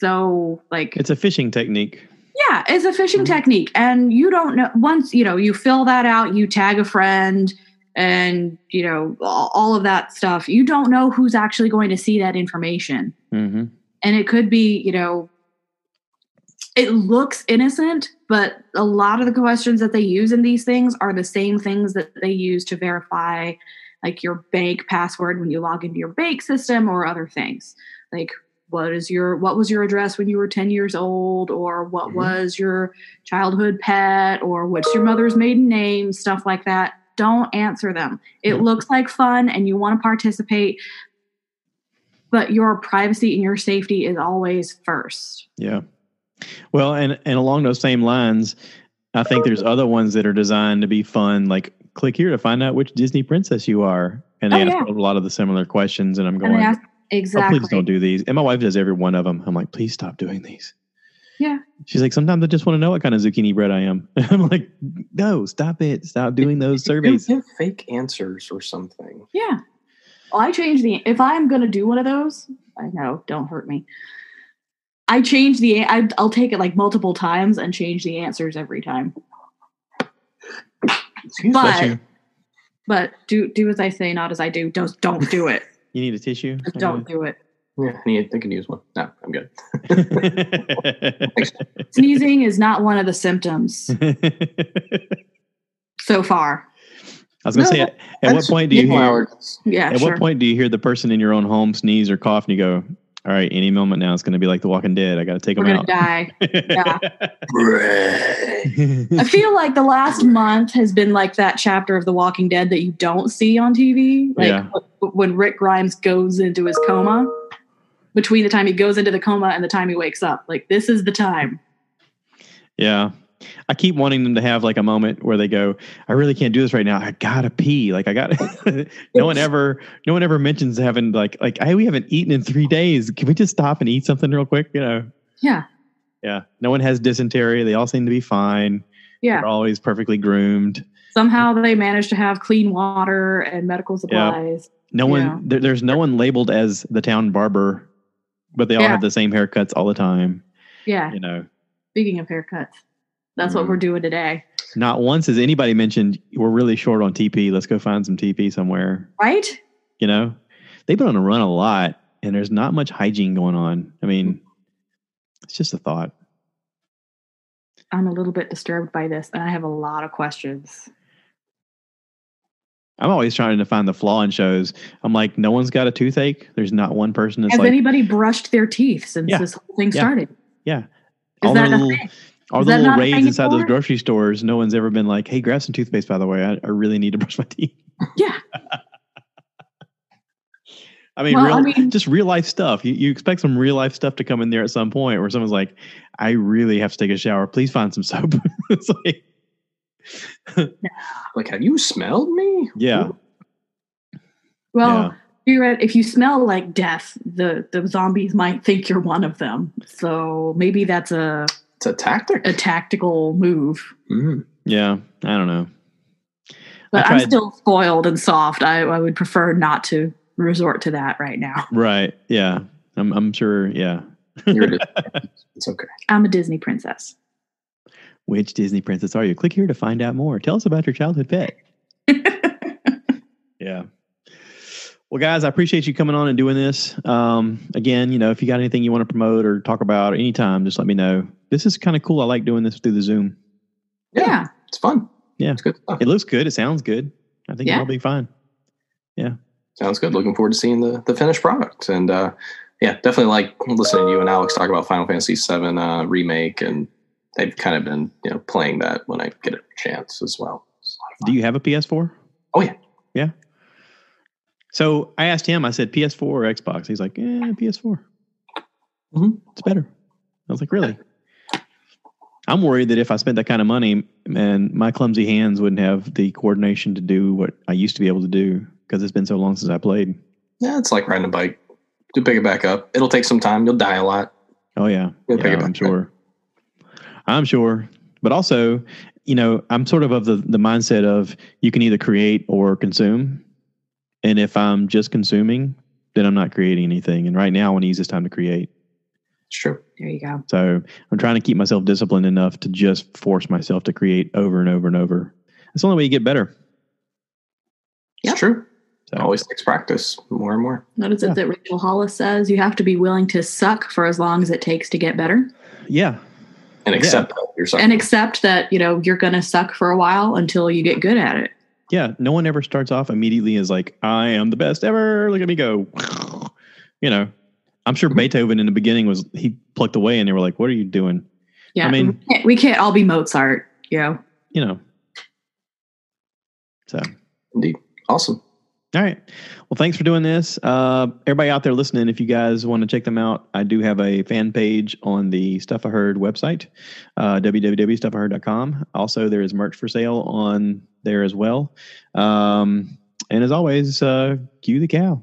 so, like, it's a phishing technique. Yeah, it's a phishing mm-hmm. technique. And you don't know, once, you know, you fill that out, you tag a friend and, you know, all of that stuff, you don't know who's actually going to see that information. Mm-hmm. And it could be, you know, it looks innocent, but a lot of the questions that they use in these things are the same things that they use to verify like your bank password when you log into your bank system or other things. Like what is your what was your address when you were 10 years old? Or what mm-hmm. was your childhood pet? Or what's your mother's maiden name? Stuff like that. Don't answer them. It mm-hmm. looks like fun and you want to participate but your privacy and your safety is always first. Yeah. Well and and along those same lines i think there's other ones that are designed to be fun like click here to find out which disney princess you are. And they oh, ask yeah. a lot of the similar questions and i'm going Exactly. Oh, please don't do these. And my wife does every one of them. I'm like, please stop doing these. Yeah. She's like, sometimes I just want to know what kind of zucchini bread I am. <laughs> I'm like, no, stop it. Stop doing those surveys. Give fake answers or something. Yeah. Well, I change the, if I'm going to do one of those, I know, don't hurt me. I change the, I, I'll take it like multiple times and change the answers every time. Excuse but, but do, do as I say, not as I do. Don't, don't do it. You need a tissue? Don't do it. Yeah, I, need, I can use one. No, I'm good. <laughs> Sneezing is not one of the symptoms <laughs> so far. I was going to no, say, at, at what point do you hear? Yeah, at sure. what point do you hear the person in your own home sneeze or cough, and you go, "All right, any moment now, it's going to be like The Walking Dead. I got to take We're them out." Die. yeah. <laughs> I feel like the last month has been like that chapter of The Walking Dead that you don't see on TV. Like yeah when Rick Grimes goes into his coma, between the time he goes into the coma and the time he wakes up. Like this is the time. Yeah. I keep wanting them to have like a moment where they go, I really can't do this right now. I gotta pee. Like I gotta <laughs> no one ever no one ever mentions having like like hey, we haven't eaten in three days. Can we just stop and eat something real quick? You know? Yeah. Yeah. No one has dysentery. They all seem to be fine. Yeah. They're always perfectly groomed. Somehow they manage to have clean water and medical supplies. No one, Yeah. there, there's no one labeled as the town barber, but they all Yeah. have the same haircuts all the time. Yeah. You know, Speaking of haircuts, that's what Mhm. we're doing today. not once has anybody mentioned we're really short on TP. Let's go find some TP somewhere. Right? You know, they've been on a run a lot, and there's not much hygiene going on. I mean, it's just a thought. I'm a little bit disturbed by this, and I have a lot of questions. I'm always trying to find the flaw in shows. I'm like, no one's got a toothache. There's not one person that's Has like, anybody brushed their teeth since Yeah. this whole thing Yeah. started? yeah. Is all that a little, thing? All Is the little not raids inside those grocery stores. No one's ever been like, hey, grab some toothpaste, by the way. I, I really need to brush my teeth. Yeah. <laughs> I mean, Well, real, I mean- just real life stuff. You, you expect some real life stuff to come in there at some point where someone's like, I really have to take a shower. Please find some soap. <laughs> it's like, Like, have you smelled me? yeah. Well, Yeah. you read if you smell like death, the the zombies might think you're one of them. So maybe that's a It's a tactic. a tactical move. Mm. Yeah. I don't know. But I I'm still spoiled and soft. I, I would prefer not to resort to that right now. <laughs> Right. Yeah. I'm, I'm sure. Yeah. <laughs> It's okay. I'm a Disney princess. Which Disney princess are you? Click here to find out more. Tell us about your childhood pet. <laughs> Yeah. Well, guys, I appreciate you coming on and doing this. Um, again, you know, if you got anything you want to promote or talk about anytime, just let me know. This is kind of cool. I like doing this through the Zoom. Yeah, yeah. it's fun. Yeah. it's good stuff. It looks good. It sounds good. I think Yeah. it'll be fine. Yeah, sounds good. Looking forward to seeing the the finished product. And uh, yeah, definitely like listening to you and Alex talk about Final Fantasy VII uh, remake, and they've kind of been you know playing that when I get a chance as well. It's a lot of Do you have a PS4? Oh yeah, Yeah. So I asked him, I said, PS4 or Xbox? He's like, eh, PS4. Mhm. It's better. I was like, really? I'm worried that if I spent that kind of money, and my clumsy hands wouldn't have the coordination to do what I used to be able to do because it's been so long since I played. yeah, it's like riding a bike. Do pick it back up. It'll take some time. You'll die a lot. Oh yeah, You'll yeah I'm up. sure. I'm sure, but also, you know, I'm sort of of the the mindset of you can either create or consume, and if I'm just consuming, then I'm not creating anything. And right now, I want to use this time to create. It's true. There you go. So I'm trying to keep myself disciplined enough to just force myself to create over and over and over. That's the only way you get better. Yep. It's true. So, It always takes practice more and more. What is it Yeah. that Rachel Hollis says? You have to be willing to suck for as long as it takes to get better. yeah, And Yeah. accept that yourself. And accept that, you know, you're gonna suck for a while until you get good at it. Yeah. No one ever starts off immediately as like, I am the best ever. Look at me go. <laughs> You know, I'm sure Mhm. Beethoven in the beginning was he plucked away, and they were like, "What are you doing?" Yeah. I mean- we can't, we can't all be Mozart, you know. You know. So. Indeed. Awesome. All right. Well, thanks for doing this. Uh, everybody out there listening, if you guys want to check them out, I do have a fan page on the Stuff I Heard website, uh, www.stuffiheard.com. Also, there is merch for sale on there as well. Um, and as always, uh, cue the cow.